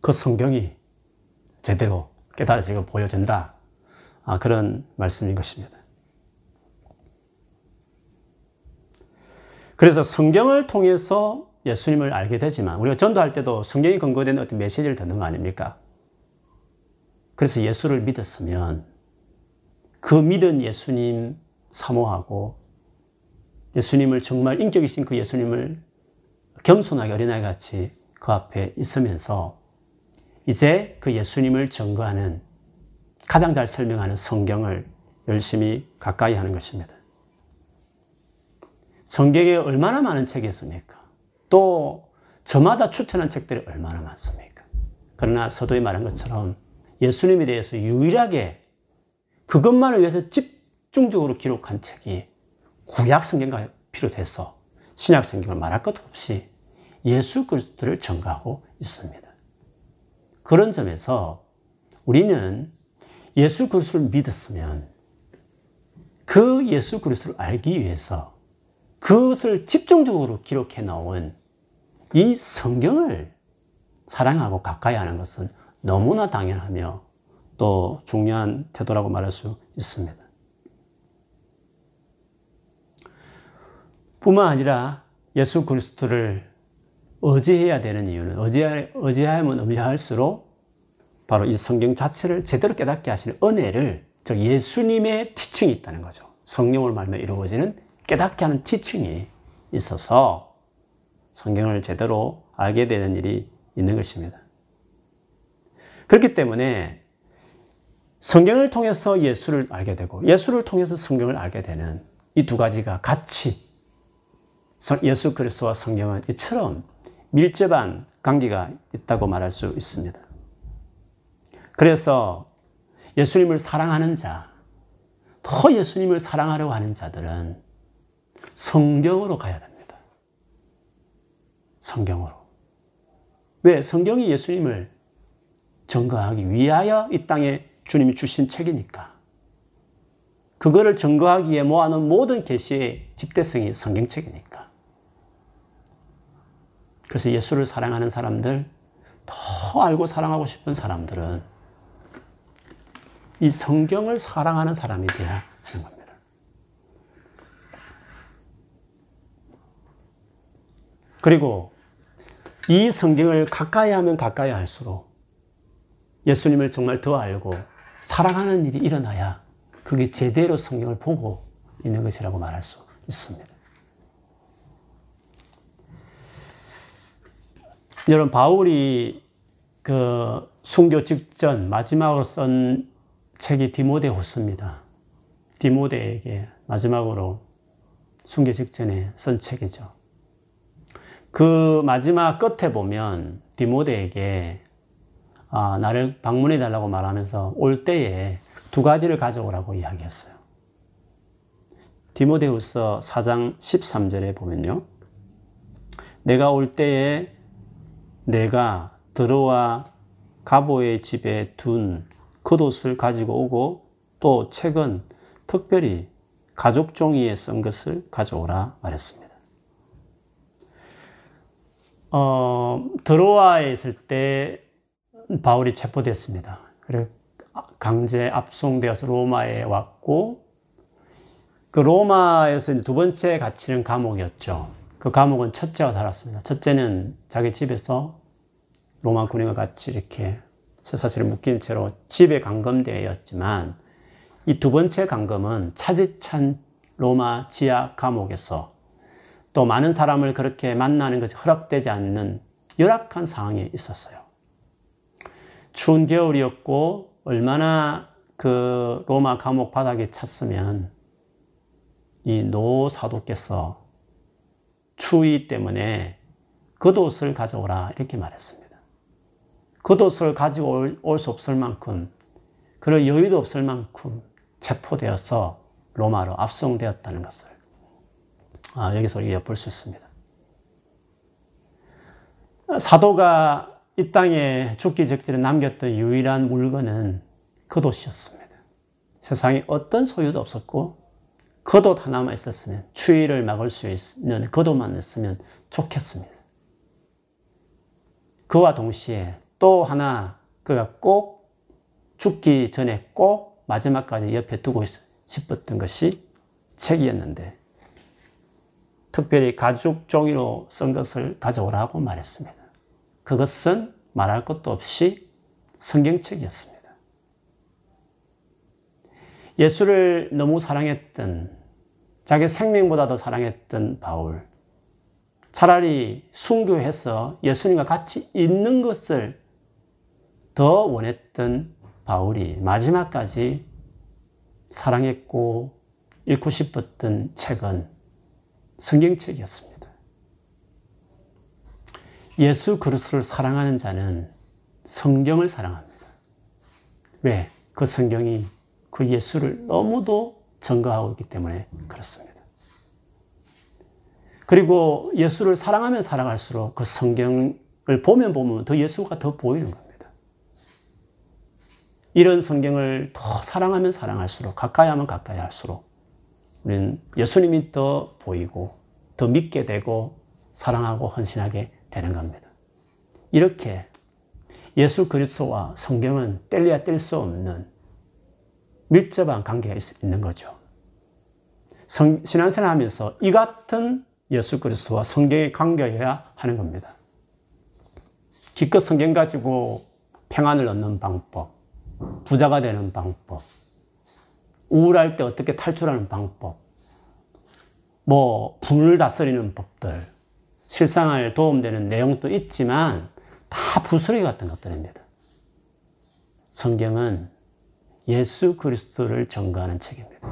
그 성경이 제대로 깨달아지고 보여진다. 아, 그런 말씀인 것입니다. 그래서 성경을 통해서 예수님을 알게 되지만 우리가 전도할 때도 성경이 근거된 어떤 메시지를 듣는 거 아닙니까? 그래서 예수를 믿었으면 그 믿은 예수님 사모하고 예수님을 정말 인격이신 그 예수님을 겸손하게 어린아이 같이 그 앞에 있으면서 이제 그 예수님을 증거하는 가장 잘 설명하는 성경을 열심히 가까이 하는 것입니다. 성경에 얼마나 많은 책이 있습니까? 또 저마다 추천한 책들이 얼마나 많습니까? 그러나 서도에 말한 것처럼 예수님에 대해서 유일하게 그것만을 위해서 집중적으로 기록한 책이 구약 성경과 비롯해서 신약 성경을 말할 것도 없이 예수 그리스도를 전가하고 있습니다. 그런 점에서 우리는 예수 그리스도를 믿었으면 그 예수 그리스도를 알기 위해서 그것을 집중적으로 기록해 놓은 이 성경을 사랑하고 가까이 하는 것은 너무나 당연하며 또 중요한 태도라고 말할 수 있습니다. 뿐만 아니라 예수 그리스도를 의지해야 되는 이유는 의지하면 의지할수록 바로 이 성경 자체를 제대로 깨닫게 하시는 은혜를 즉 예수님의 티칭이 있다는 거죠. 성령을 말며 이루어지는 깨닫게 하는 티칭이 있어서 성경을 제대로 알게 되는 일이 있는 것입니다. 그렇기 때문에 성경을 통해서 예수를 알게 되고 예수를 통해서 성경을 알게 되는 이 두 가지가 같이 예수 그리스도와 성경은 이처럼 밀접한 관계가 있다고 말할 수 있습니다. 그래서 예수님을 사랑하는 자, 더 예수님을 사랑하려고 하는 자들은 성경으로 가야 됩니다. 성경으로. 왜? 성경이 예수님을 증거하기 위하여 이 땅에 주님이 주신 책이니까. 그거를 증거하기에 모아놓은 모든 계시의 집대성이 성경책이니까. 그래서 예수를 사랑하는 사람들, 더 알고 사랑하고 싶은 사람들은 이 성경을 사랑하는 사람이 되어야 하는 겁니다. 그리고 이 성경을 가까이 하면 가까이 할수록 예수님을 정말 더 알고 사랑하는 일이 일어나야 그게 제대로 성경을 보고 있는 것이라고 말할 수 있습니다. 여러분 바울이 그 순교 직전 마지막으로 쓴 책이 디모데후서입니다. 디모데에게 마지막으로 순교 직전에 쓴 책이죠. 그 마지막 끝에 보면 디모데에게 아, 나를 방문해 달라고 말하면서 올 때에 두 가지를 가져오라고 이야기했어요. 디모데후서 4장 13절에 보면요. 내가 올 때에 내가 들어와 가보의 집에 둔 겉옷을 가지고 오고 또 책은 특별히 가죽 종이에 쓴 것을 가져오라 말했습니다. 어, 드로아에 있을 때 바울이 체포됐습니다. 그리고 강제 압송되어서 로마에 왔고 그 로마에서 두 번째 갇히는 감옥이었죠. 그 감옥은 첫째가 살았습니다. 첫째는 자기 집에서 로마 군인과 같이 이렇게 쇠사슬에 묶인 채로 집에 감금되었지만 이 두 번째 감금은 차디찬 로마 지하 감옥에서 또 많은 사람을 그렇게 만나는 것이 허락되지 않는 열악한 상황에 있었어요. 추운 겨울이었고 얼마나 그 로마 감옥 바닥에 찼으면 이 노사도께서 추위 때문에 겉옷을 가져오라 이렇게 말했습니다. 겉옷을 가지고 올 수 없을 만큼 그런 여유도 없을 만큼 체포되어서 로마로 압송되었다는 것을 아, 여기서 엿볼 수 있습니다. 사도가 이 땅에 죽기 직전에 남겼던 유일한 물건은 겉옷이었습니다. 세상에 어떤 소유도 없었고 겉옷 하나만 있었으면 추위를 막을 수 있는 겉옷만 있으면 좋겠습니다. 그와 동시에 또 하나 그가 꼭 죽기 전에 꼭 마지막까지 옆에 두고 싶었던 것이 책이었는데 특별히 가죽 종이로 쓴 것을 가져오라고 말했습니다. 그것은 말할 것도 없이 성경책이었습니다. 예수를 너무 사랑했던 자기 생명보다도 사랑했던 바울. 차라리 순교해서 예수님과 같이 있는 것을 더 원했던 바울이 마지막까지 사랑했고 읽고 싶었던 책은 성경책이었습니다. 예수 그리스도를 사랑하는 자는 성경을 사랑합니다. 왜? 그 성경이 그 예수를 너무도 증거하고 있기 때문에 그렇습니다. 그리고 예수를 사랑하면 사랑할수록 그 성경을 보면 보면 더 예수가 더 보이는 겁니다. 이런 성경을 더 사랑하면 사랑할수록 가까이 하면 가까이 할수록 우리는 예수님이 더 보이고 더 믿게 되고 사랑하고 헌신하게 되는 겁니다. 이렇게 예수 그리스도와 성경은 뗄래야 뗄 수 없는 밀접한 관계가 있는 거죠. 성, 신앙생활 하면서 이 같은 예수 그리스도와 성경의 관계여야 하는 겁니다. 기껏 성경 가지고 평안을 얻는 방법, 부자가 되는 방법, 우울할 때 어떻게 탈출하는 방법, 뭐 분을 다스리는 법들, 실상을 도움되는 내용도 있지만 다 부스러기 같은 것들입니다. 성경은 예수 그리스도를 전가하는 책입니다.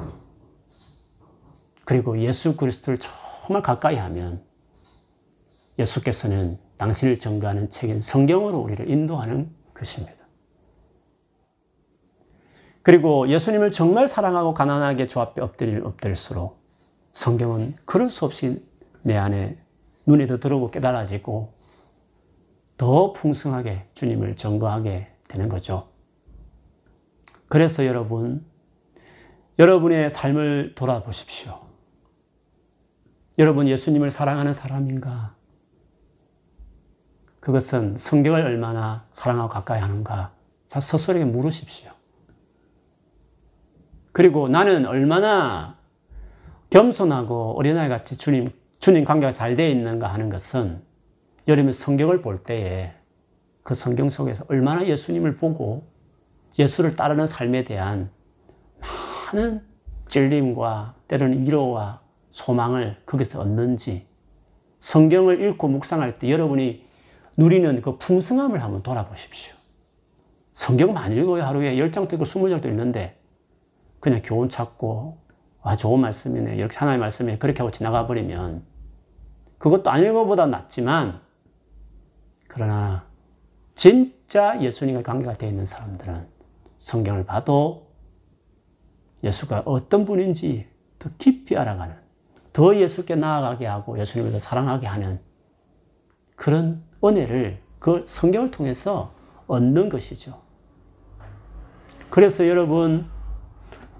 그리고 예수 그리스도를 정말 가까이 하면 예수께서는 당신을 전가하는 책인 성경으로 우리를 인도하는 것입니다. 그리고 예수님을 정말 사랑하고 가난하게 주 앞에 엎드릴 엎드릴수록 성경은 그럴 수 없이 내 안에 눈에도 들어오고 깨달아지고 더 풍성하게 주님을 전거하게 되는 거죠. 그래서 여러분, 여러분의 삶을 돌아보십시오. 여러분 예수님을 사랑하는 사람인가? 그것은 성경을 얼마나 사랑하고 가까이 하는가? 자, 스스로에게 물으십시오. 그리고 나는 얼마나 겸손하고 어린아이 같이 주님, 주님 관계가 잘 되어 있는가 하는 것은 여러분 성경을 볼 때에 그 성경 속에서 얼마나 예수님을 보고 예수를 따르는 삶에 대한 많은 찔림과 때로는 위로와 소망을 거기서 얻는지 성경을 읽고 묵상할 때 여러분이 누리는 그 풍성함을 한번 돌아보십시오. 성경 많이 읽어요. 하루에 10장도 있고 20장도 있는데 그냥 교훈 찾고 아 좋은 말씀이네. 이렇게 하나의 말씀에 그렇게 하고 지나가 버리면 그것도 안 읽어보다 낫지만 그러나 진 진짜 예수님과 관계가 되어 있는 사람들은 성경을 봐도 예수가 어떤 분인지 더 깊이 알아가는, 더 예수께 나아가게 하고 예수님을 더 사랑하게 하는 그런 은혜를 그 성경을 통해서 얻는 것이죠. 그래서 여러분,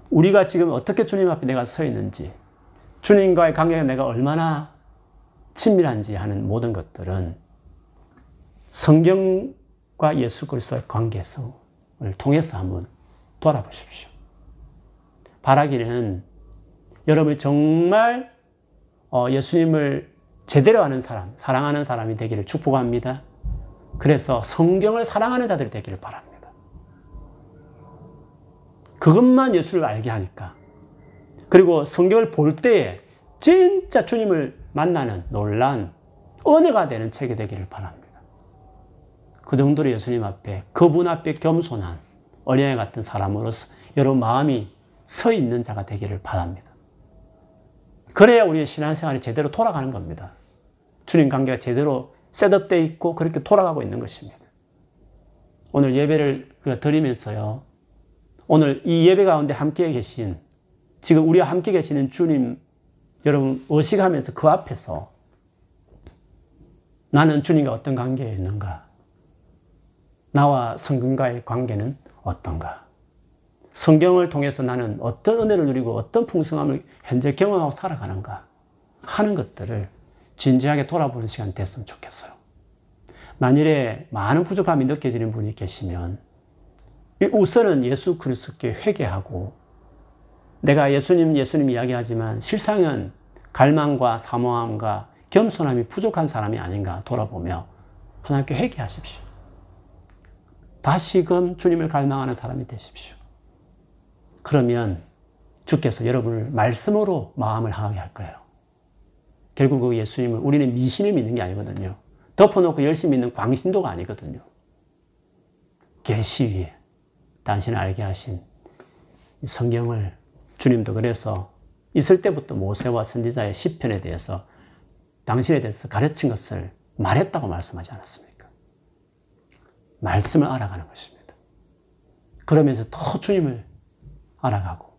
우리가 지금 어떻게 주님 앞에 내가 서 있는지, 주님과의 관계가 내가 얼마나 친밀한지 하는 모든 것들은 성경과 예수 그리스도의 관계성을 통해서 한번 돌아보십시오. 바라기는 여러분이 정말 어, 예수님을 제대로 아는 사람, 사랑하는 사람이 되기를 축복합니다. 그래서 성경을 사랑하는 자들이 되기를 바랍니다. 그것만 예수를 알게 하니까. 그리고 성경을 볼 때에 진짜 주님을 만나는 놀란 은혜가 되는 책이 되기를 바랍니다. 그 정도로 예수님 앞에, 그분 앞에 겸손한 어린애 같은 사람으로서 여러분 마음이 서 있는 자가 되기를 바랍니다. 그래야 우리의 신앙생활이 제대로 돌아가는 겁니다. 주님 관계가 제대로 셋업되어 있고 그렇게 돌아가고 있는 것입니다. 오늘 예배를 드리면서요. 오늘 이 예배 가운데 함께 계신 지금 우리와 함께 계시는 주님 여러분 의식하면서 그 앞에서 나는 주님과 어떤 관계에 있는가? 나와 성경과의 관계는 어떤가? 성경을 통해서 나는 어떤 은혜를 누리고 어떤 풍성함을 현재 경험하고 살아가는가 하는 것들을 진지하게 돌아보는 시간 됐으면 좋겠어요. 만일에 많은 부족함이 느껴지는 분이 계시면 우선은 예수 그리스도께 회개하고 내가 예수님 예수님 이야기하지만 실상은 갈망과 사모함과 겸손함이 부족한 사람이 아닌가 돌아보며 하나님께 회개하십시오. 다시금 주님을 갈망하는 사람이 되십시오. 그러면 주께서 여러분을 말씀으로 마음을 향하게 할 거예요. 결국 그 예수님을 우리는 미신을 믿는 게 아니거든요. 덮어놓고 열심히 믿는 광신도가 아니거든요. 계시 위에 당신을 알게 하신 성경을 주님도 그래서 있을 때부터 모세와 선지자의 시편에 대해서 당신에 대해서 가르친 것을 말했다고 말씀하지 않았습니까? 말씀을 알아가는 것입니다. 그러면서 더 주님을 알아가고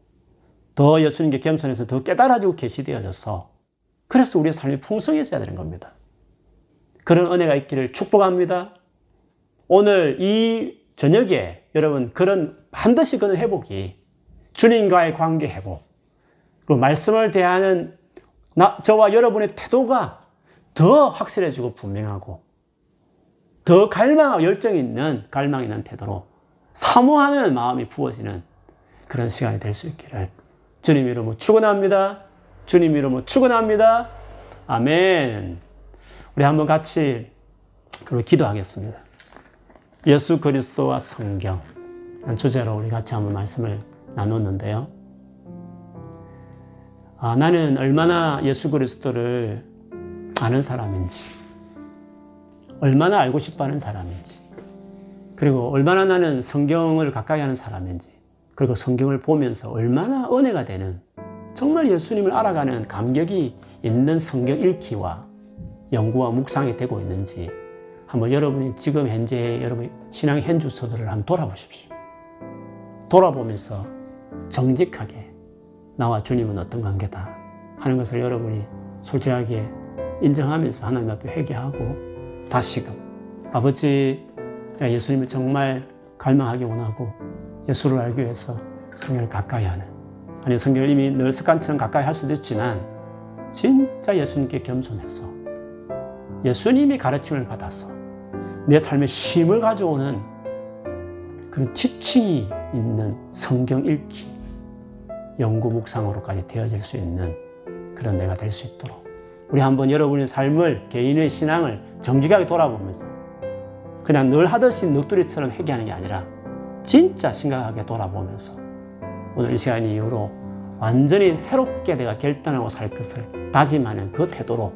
더 예수님께 겸손해서 더 깨달아지고 계시되어져서 그래서 우리의 삶이 풍성해져야 되는 겁니다. 그런 은혜가 있기를 축복합니다. 오늘 이 저녁에 여러분 그런 반드시 그런 회복이 주님과의 관계 회복 그리고 말씀을 대하는 나, 저와 여러분의 태도가 더 확실해지고 분명하고 더 갈망하고 열정 있는 갈망 있는 태도로 사모하는 마음이 부어지는 그런 시간이 될 수 있기를 주님 이름으로 축원합니다. 주님 이름으로 축원합니다. 아멘. 우리 한번 같이 그리고 기도하겠습니다. 예수 그리스도와 성경 주제로 우리 같이 한번 말씀을 나눴는데요. 아, 나는 얼마나 예수 그리스도를 아는 사람인지, 얼마나 알고 싶어 하는 사람인지, 그리고 얼마나 나는 성경을 가까이 하는 사람인지, 그리고 성경을 보면서 얼마나 은혜가 되는 정말 예수님을 알아가는 감격이 있는 성경 읽기와 연구와 묵상이 되고 있는지 한번 여러분이 지금 현재 여러분 신앙 현주소들을 한번 돌아보십시오. 돌아보면서 정직하게 나와 주님은 어떤 관계다 하는 것을 여러분이 솔직하게 인정하면서 하나님 앞에 회개하고 다시금 아버지 내가 예수님을 정말 갈망하기 원하고 예수를 알기 위해서 성경을 가까이 하는 아니 성경을 이미 늘 습관처럼 가까이 할 수도 있지만 진짜 예수님께 겸손해서 예수님이 가르침을 받아서 내 삶에 쉼을 가져오는 그런 지칭이 있는 성경 읽기 연구 묵상으로까지 되어질 수 있는 그런 내가 될 수 있도록 우리 한번 여러분의 삶을 개인의 신앙을 정직하게 돌아보면서 그냥 늘 하듯이 넋두리처럼 회개하는 게 아니라 진짜 심각하게 돌아보면서 오늘 이 시간 이후로 완전히 새롭게 내가 결단하고 살 것을 다짐하는 그 태도로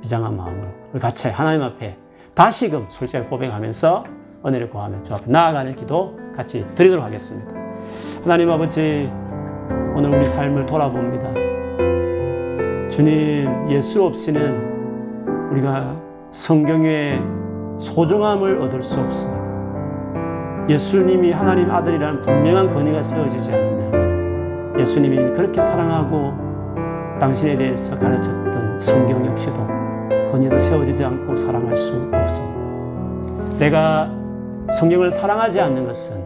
비장한 마음으로 우리 같이 하나님 앞에 다시금 솔직하게 고백하면서 은혜를 구하며 주 앞에 나아가는 기도 같이 드리도록 하겠습니다. 하나님 아버지 오늘 우리 삶을 돌아봅니다. 주님 예수 없이는 우리가 성경의 소중함을 얻을 수 없습니다. 예수님이 하나님 아들이라는 분명한 권위가 세워지지 않으면 예수님이 그렇게 사랑하고 당신에 대해서 가르쳤던 성경 역시도 권위도 세워지지 않고 사랑할 수 없습니다. 내가 성경을 사랑하지 않는 것은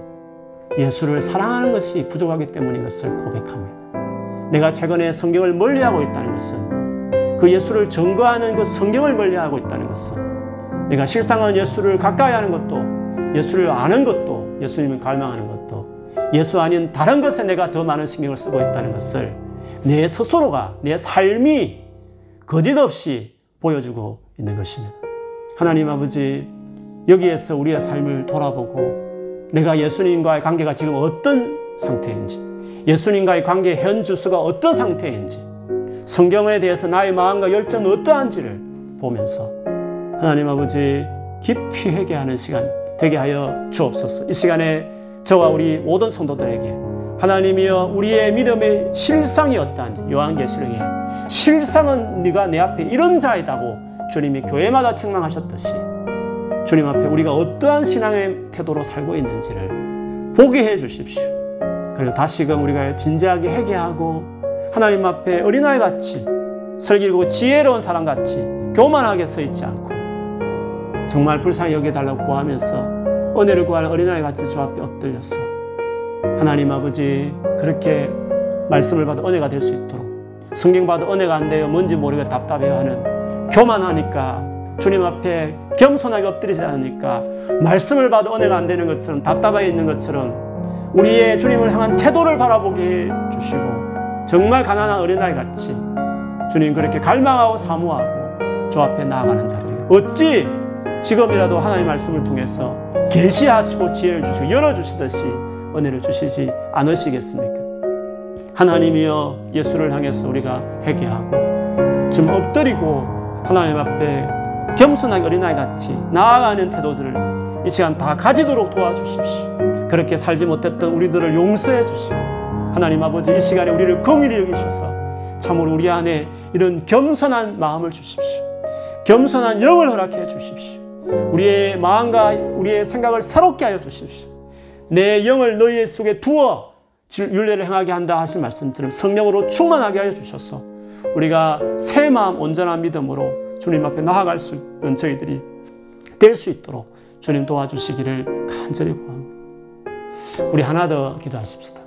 예수를 사랑하는 것이 부족하기 때문인 것을 고백합니다. 내가 최근에 성경을 멀리하고 있다는 것은 그 예수를 증거하는 그 성경을 멀리하고 있다는 것은 내가 실상은 예수를 가까이 하는 것도 예수를 아는 것도 예수님을 갈망하는 것도 예수 아닌 다른 것에 내가 더 많은 신경을 쓰고 있다는 것을 내 스스로가 내 삶이 거짓 없이 보여주고 있는 것입니다. 하나님 아버지 여기에서 우리의 삶을 돌아보고 내가 예수님과의 관계가 지금 어떤 상태인지 예수님과의 관계 현 주소가 어떤 상태인지 성경에 대해서 나의 마음과 열정은 어떠한지를 보면서 하나님 아버지 깊이 회개하는 시간 되게 하여 주옵소서. 이 시간에 저와 우리 모든 성도들에게 하나님이여 우리의 믿음의 실상이 어떠한지 요한계시록에 실상은 네가 내 앞에 이런 자이다고 주님이 교회마다 책망하셨듯이 주님 앞에 우리가 어떠한 신앙의 태도로 살고 있는지를 보게 해 주십시오. 그리고 다시금 우리가 진지하게 회개하고 하나님 앞에 어린아이 같이 슬기고 지혜로운 사람 같이 교만하게 서 있지 않고 정말 불쌍히 여겨달라고 구하면서 은혜를 구하는 어린아이 같이 주 앞에 엎드렸어. 하나님 아버지 그렇게 말씀을 받아 은혜가 될 수 있도록 성경 받아 은혜가 안 돼요. 뭔지 모르게 답답해하는 교만하니까 주님 앞에 겸손하게 엎드리지 않으니까 말씀을 봐도 은혜가 안 되는 것처럼 답답해 있는 것처럼 우리의 주님을 향한 태도를 바라보게 해 주시고 정말 가난한 어린아이 같이 주님 그렇게 갈망하고 사모하고 주 앞에 나아가는 자들이 어찌 지금이라도 하나님의 말씀을 통해서 계시하시고 지혜를 주시고 열어주시듯이 은혜를 주시지 않으시겠습니까? 하나님이여 예수를 향해서 우리가 회개하고 좀 엎드리고 하나님 앞에 겸손하게 어린아이 같이 나아가는 태도들을 이 시간 다 가지도록 도와주십시오. 그렇게 살지 못했던 우리들을 용서해 주시고 하나님 아버지 이 시간에 우리를 긍휼히 여기셔서 참으로 우리 안에 이런 겸손한 마음을 주십시오. 겸손한 영을 허락해 주십시오. 우리의 마음과 우리의 생각을 새롭게 하여 주십시오. 내 영을 너희 속에 두어 윤례를 행하게 한다 하신 말씀처럼 성령으로 충만하게 하여 주셔서 우리가 새 마음 온전한 믿음으로 주님 앞에 나아갈 수 있는 저희들이 될 수 있도록 주님 도와주시기를 간절히 구합니다. 우리 하나 더 기도하십시다.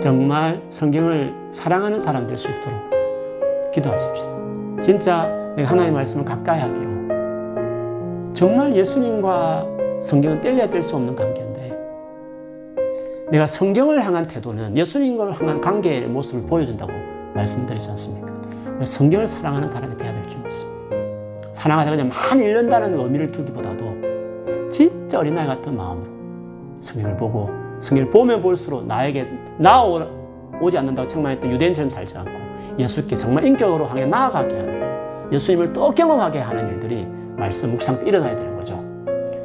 정말 성경을 사랑하는 사람 될 수 있도록 기도하십시다. 진짜 내가 하나님의 말씀을 가까이 하기로 정말 예수님과 성경은 뗄래야 뗄 수 없는 관계인데 내가 성경을 향한 태도는 예수님을 향한 관계의 모습을 보여준다고 말씀드리지 않습니까? 성경을 사랑하는 사람이 되어야 될 줄 믿습니다. 사랑하다 그냥 많이 잃는다는 의미를 두기보다도 진짜 어린아이 같은 마음으로 성경을 보고 성경을 보면 볼수록 나에게 나오지 않는다고 책망했던 유대인처럼 살지 않고 예수께 정말 인격으로 향해 나아가게 하는 예수님을 또 경험하게 하는 일들이 말씀 묵상 때 일어나야 되는 거죠.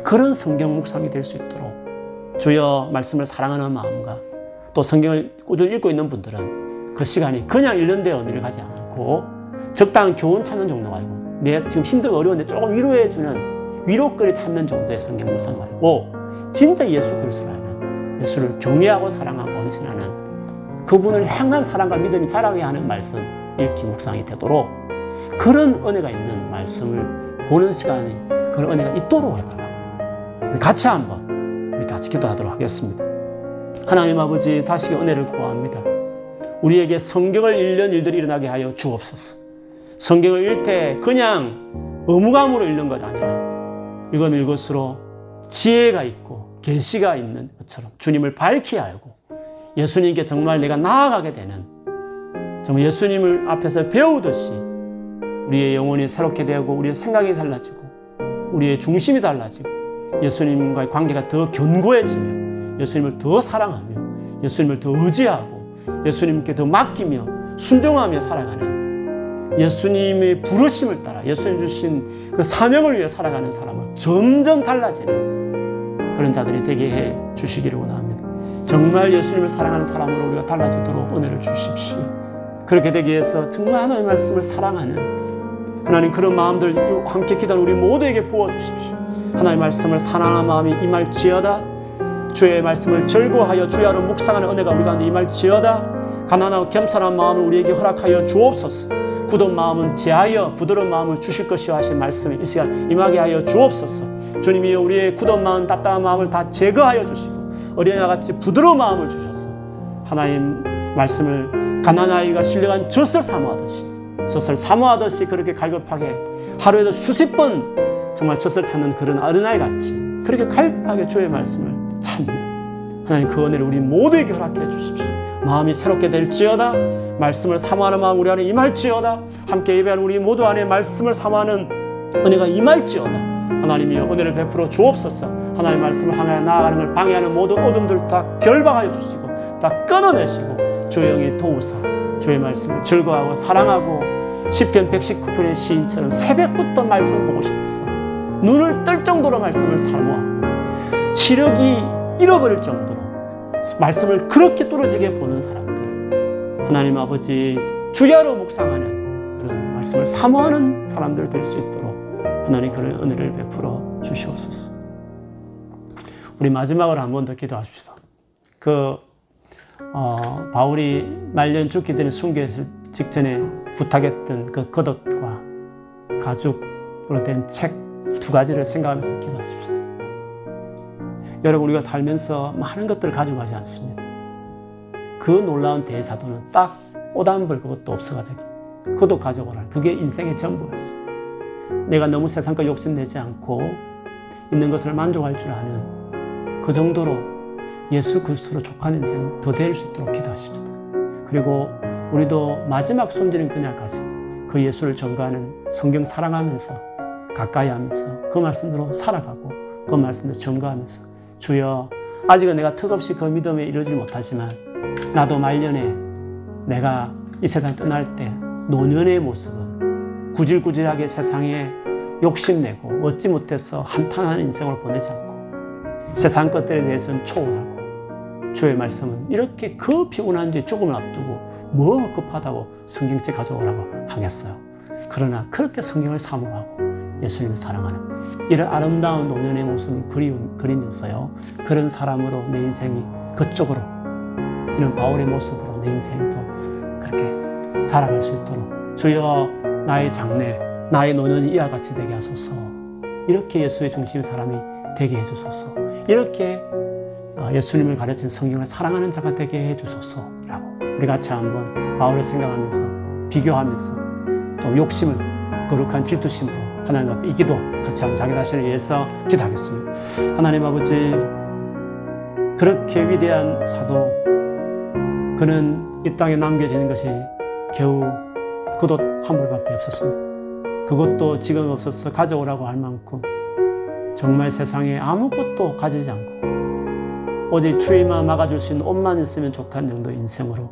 그런 성경 묵상이 될 수 있도록 주여 말씀을 사랑하는 마음과 또 성경을 꾸준히 읽고 있는 분들은 그 시간이 그냥 데 의미를 가지 않고 적당한 교훈 찾는 정도가 아니고 내 지금 힘들고 어려운데 조금 위로해주는 위로거리 찾는 정도의 성경 묵상 말고 진짜 예수 그리스도를 아는 예수를 경외하고 사랑하고 헌신하는 그분을 향한 사랑과 믿음이 자라게 하는 말씀 읽기 묵상이 되도록 그런 은혜가 있는 말씀을 보는 시간이 그런 은혜가 있도록 해달라고. 같이 한번 우리 같이 기도하도록 하겠습니다. 하나님 아버지 다시 은혜를 구합니다. 우리에게 성경을 읽는 일들이 일어나게 하여 주옵소서. 성경을 읽을 때 그냥 의무감으로 읽는 것 아니라 읽으면 읽을수록 지혜가 있고 계시가 있는 것처럼 주님을 밝히 알고 예수님께 정말 내가 나아가게 되는 정말 예수님을 앞에서 배우듯이 우리의 영혼이 새롭게 되고 우리의 생각이 달라지고 우리의 중심이 달라지고 예수님과의 관계가 더 견고해지며 예수님을 더 사랑하며 예수님을 더 의지하고 예수님께 더 맡기며 순종하며 살아가는 예수님의 부르심을 따라 예수님 주신 그 사명을 위해 살아가는 사람은 점점 달라지는 그런 자들이 되게 해 주시기를 원합니다. 정말 예수님을 사랑하는 사람으로 우리가 달라지도록 은혜를 주십시오. 그렇게 되기 위해서 정말 하나님의 말씀을 사랑하는 하나님 그런 마음들 함께 기도하는 우리 모두에게 부어주십시오. 하나님의 말씀을 사랑하는 마음이 임할지어다. 주의 말씀을 절구하여 주야로 묵상하는 은혜가 우리 가운데 임할지어다. 가난하고 겸손한 마음을 우리에게 허락하여 주옵소서. 굳은 마음은 제하여 부드러운 마음을 주실 것이요 하신 말씀이 이 시간 임하게 하여 주옵소서. 주님이여 우리의 굳은 마음 답답한 마음을 다 제거하여 주시고 어린아같이 부드러운 마음을 주셔서 하나님 말씀을 가난아이가 신령한 젖을 사모하듯이 젖을 사모하듯이 그렇게 갈급하게 하루에도 수십 번 정말 젖을 찾는 그런 어린아이 같이 그렇게 갈급하게 주의 말씀을 찾는 하나님 그 은혜를 우리 모두에게 허락해 주십시오. 마음이 새롭게 될지어다 말씀을 사모하는 마음 우리 안에 임할지어다 함께 예배하는 우리 모두 안에 말씀을 사모하는 은혜가 임할지어다 하나님이여 은혜를 베풀어 주옵소서 하나님의 말씀을 향하여 나아가는 걸 방해하는 모든 어둠들 다 결박하여 주시고 다 끊어내시고 영이 도우사 주의 말씀을 즐거워하고 사랑하고 시편 119편의 시인처럼 새벽부터 말씀 보고 싶었어. 눈을 뜰 정도로 말씀을 사모하고 시력이 잃어버릴 정도로 말씀을 그렇게 뚫어지게 보는 사람들. 하나님 아버지 주야로 묵상하는 그런 말씀을 사모하는 사람들 될 수 있도록 하나님 그런 은혜를 베풀어 주시옵소서. 우리 마지막으로 한 번 더 기도합시다. 그 어, 바울이 말년 죽기 전에 순교했을 직전에 부탁했던 그 겉옷과 가죽으로 된 책 두 가지를 생각하면서 기도하십시다. 여러분 우리가 살면서 많은 것들을 가지고 가지 않습니다. 그 놀라운 대사도는 딱 오단벌 그것도 없어가지고 그도 가져오라. 그게 인생의 전부였습니다. 내가 너무 세상과 욕심내지 않고 있는 것을 만족할 줄 아는 그 정도로 예수 그리스도로 족한 인생 더 될 수 있도록 기도하십시다. 그리고 우리도 마지막 숨지는 그날까지 그 예수를 전가하는 성경 사랑하면서 가까이 하면서 그 말씀대로 살아가고 그 말씀대로 전가하면서 주여 아직은 내가 턱없이 그 믿음에 이르지 못하지만 나도 말년에 내가 이 세상 떠날 때 노년의 모습은 구질구질하게 세상에 욕심내고 얻지 못해서 한탄하는 인생을 보내지 않고 세상 것들에 대해서는 초월하고 주의 말씀은 이렇게 그 피곤한 뒤에 죽음을 앞두고 뭐 급하다고 성경책 가져오라고 하겠어요. 그러나 그렇게 성경을 사모하고 예수님을 사랑하는 이런 아름다운 노년의 모습을 그리움, 그리면서요. 그런 사람으로 내 인생이 그쪽으로 이런 바울의 모습으로 내 인생도 그렇게 자라갈 수 있도록 주여 나의 장래, 나의 노년이 이와 같이 되게 하소서. 이렇게 예수의 중심 사람이 되게 해주소서. 이렇게 어, 예수님을 가르친 성경을 사랑하는 자가 되게 해주소서라고 우리 같이 한번 바울을 생각하면서 비교하면서 또 욕심을 거룩한 질투심으로 하나님 앞에 이 기도 같이 한번 자기 자신을 위해서 기도하겠습니다. 하나님 아버지 그렇게 위대한 사도 그는 이 땅에 남겨지는 것이 겨우 그옷 한 벌밖에 없었습니다. 그것도 지금 없어서 가져오라고 할 만큼 정말 세상에 아무것도 가지지 않고 오직 주님만 막아줄 수 있는 옷만 있으면 좋다는 정도 인생으로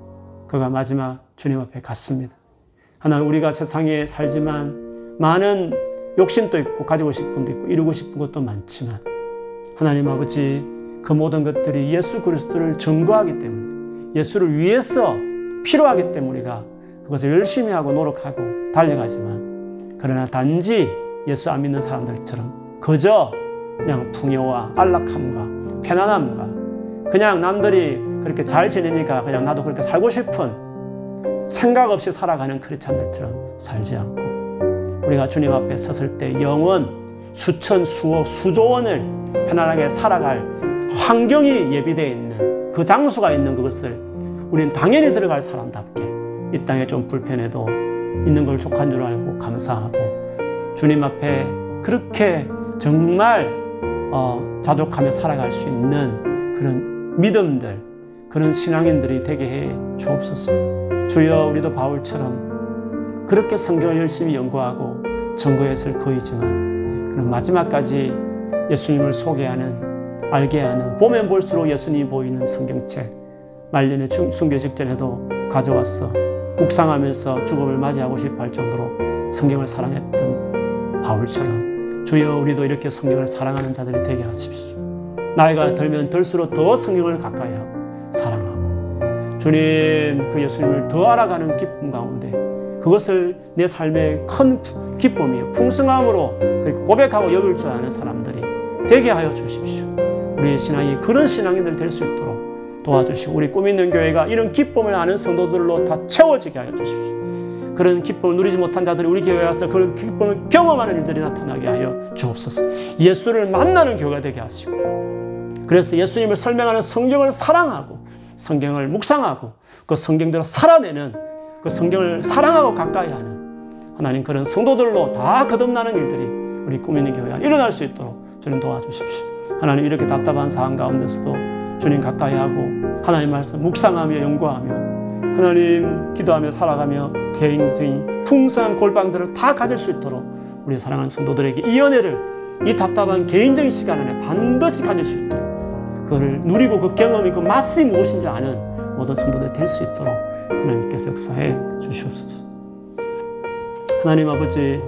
그가 마지막 주님 앞에 갔습니다. 하나님 우리가 세상에 살지만 많은 욕심도 있고 가지고 싶은 것도 있고 이루고 싶은 것도 많지만 하나님 아버지 그 모든 것들이 예수 그리스도를 증거하기 때문에 예수를 위해서 필요하기 때문에 우리가 그것을 열심히 하고 노력하고 달려가지만 그러나 단지 예수 안 믿는 사람들처럼 그저 그냥 풍요와 안락함과 편안함과 그냥 남들이 그렇게 잘 지내니까 그냥 나도 그렇게 살고 싶은 생각 없이 살아가는 크리스찬들처럼 살지 않고 우리가 주님 앞에 섰을 때 영원 수천 수억 수조 원을 편안하게 살아갈 환경이 예비되어 있는 그 장소가 있는 그것을 우리는 당연히 들어갈 사람답게 이 땅에 좀 불편해도 있는 걸 족한 줄 알고 감사하고 주님 앞에 그렇게 정말 어, 자족하며 살아갈 수 있는 그런 믿음들, 그런 신앙인들이 되게 해 주옵소서. 주여 우리도 바울처럼 그렇게 성경을 열심히 연구하고 전거했을 거이지만 그런 마지막까지 예수님을 소개하는 알게 하는 보면 볼수록 예수님이 보이는 성경책 말년에 순교 직 전에도 가져왔어 묵상하면서 죽음을 맞이하고 싶어 할 정도로 성경을 사랑했던 바울처럼 주여 우리도 이렇게 성경을 사랑하는 자들이 되게 하십시오. 나이가 들면 들수록 더 성령을 가까이 하고 사랑하고 주님 그 예수님을 더 알아가는 기쁨 가운데 그것을 내 삶의 큰 기쁨이요 풍성함으로 고백하고 여길 줄 아는 사람들이 되게 하여 주십시오. 우리의 신앙이 그런 신앙인들 될 수 있도록 도와주시고 우리 꿈 있는 교회가 이런 기쁨을 아는 성도들로 다 채워지게 하여 주십시오. 그런 기쁨을 누리지 못한 자들이 우리 교회에 와서 그런 기쁨을 경험하는 일들이 나타나게 하여 주옵소서. 예수를 만나는 교회가 되게 하시고 그래서 예수님을 설명하는 성경을 사랑하고 성경을 묵상하고 그 성경대로 살아내는 그 성경을 사랑하고 가까이 하는 하나님 그런 성도들로 다 거듭나는 일들이 우리 꿈 있는 교회 안 일어날 수 있도록 주님 도와주십시오. 하나님 이렇게 답답한 상황 가운데서도 주님 가까이 하고 하나님 말씀 묵상하며 연구하며 하나님 기도하며 살아가며 개인적인 풍성한 골방들을 다 가질 수 있도록 우리 사랑하는 성도들에게 이 은혜를 이 답답한 개인적인 시간 안에 반드시 가질 수 있도록 그걸 누리고 그 경험이 그 맛이 무엇인지 아는 모든 성도들이 될수 있도록 하나님께서 역사해 주시옵소서. 하나님 아버지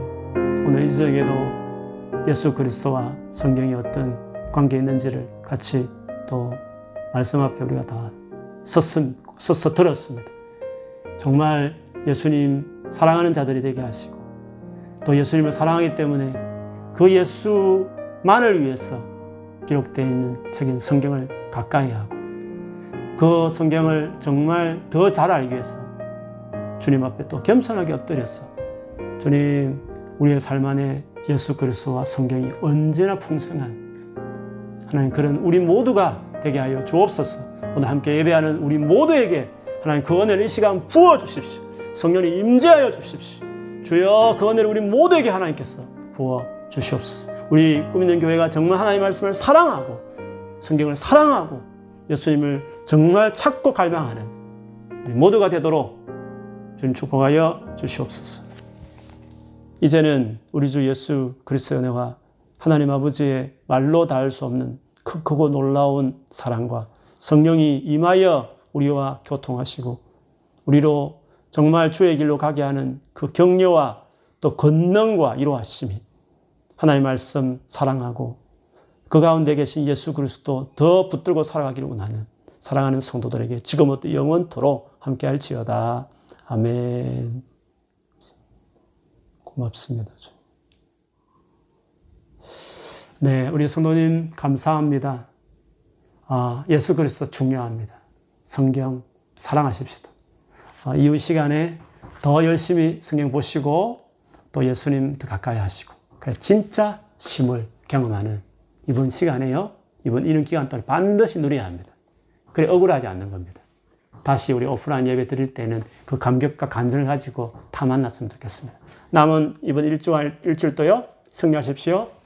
오늘 이 저에게도 예수 그리스도와 성경이 어떤 관계 있는지를 같이 또 말씀 앞에 우리가 다 섰음, 서서 들었습니다. 정말 예수님 사랑하는 자들이 되게 하시고 또 예수님을 사랑하기 때문에 그 예수만을 위해서 기록되어 있는 책인 성경을 가까이 하고 그 성경을 정말 더 잘 알기 위해서 주님 앞에 또 겸손하게 엎드렸어. 주님, 우리의 삶 안에 예수 그리스도와 성경이 언제나 풍성한 하나님 그런 우리 모두가 되게 하여 주옵소서. 오늘 함께 예배하는 우리 모두에게 하나님 그 은혜를 이 시간 부어 주십시오. 성령이 임재하여 주십시오. 주여 그 은혜를 우리 모두에게 하나님께서 부어 주시옵소서. 우리 꿈 있는 교회가 정말 하나님 말씀을 사랑하고 성경을 사랑하고 예수님을 정말 찾고 갈망하는 모두가 되도록 주님 축복하여 주시옵소서. 이제는 우리 주 예수 그리스도의 은혜와 하나님 아버지의 말로 닿을 수 없는 크고 놀라운 사랑과 성령이 임하여 우리와 교통하시고 우리로 정말 주의 길로 가게 하는 그 격려와 또 권능과 이루하심이 하나님 말씀 사랑하고 그 가운데 계신 예수 그리스도 더 붙들고 살아가기를 원하는 사랑하는 성도들에게 지금부터 영원토록 함께할지어다. 아멘. 고맙습니다. 네, 우리 성도님 감사합니다. 아, 예수 그리스도 중요합니다. 성경 사랑하십시다. 아, 이후 시간에 더 열심히 성경 보시고 또 예수님 더 가까이 하시고 진짜 심을 경험하는 이번 시간에요. 이번 이런 기간 동안 반드시 누려야 합니다. 그래 억울하지 않는 겁니다. 다시 우리 오프라인 예배 드릴 때는 그 감격과 간절을 가지고 다 만났으면 좋겠습니다. 남은 이번 일주일, 일주일도요. 승리하십시오.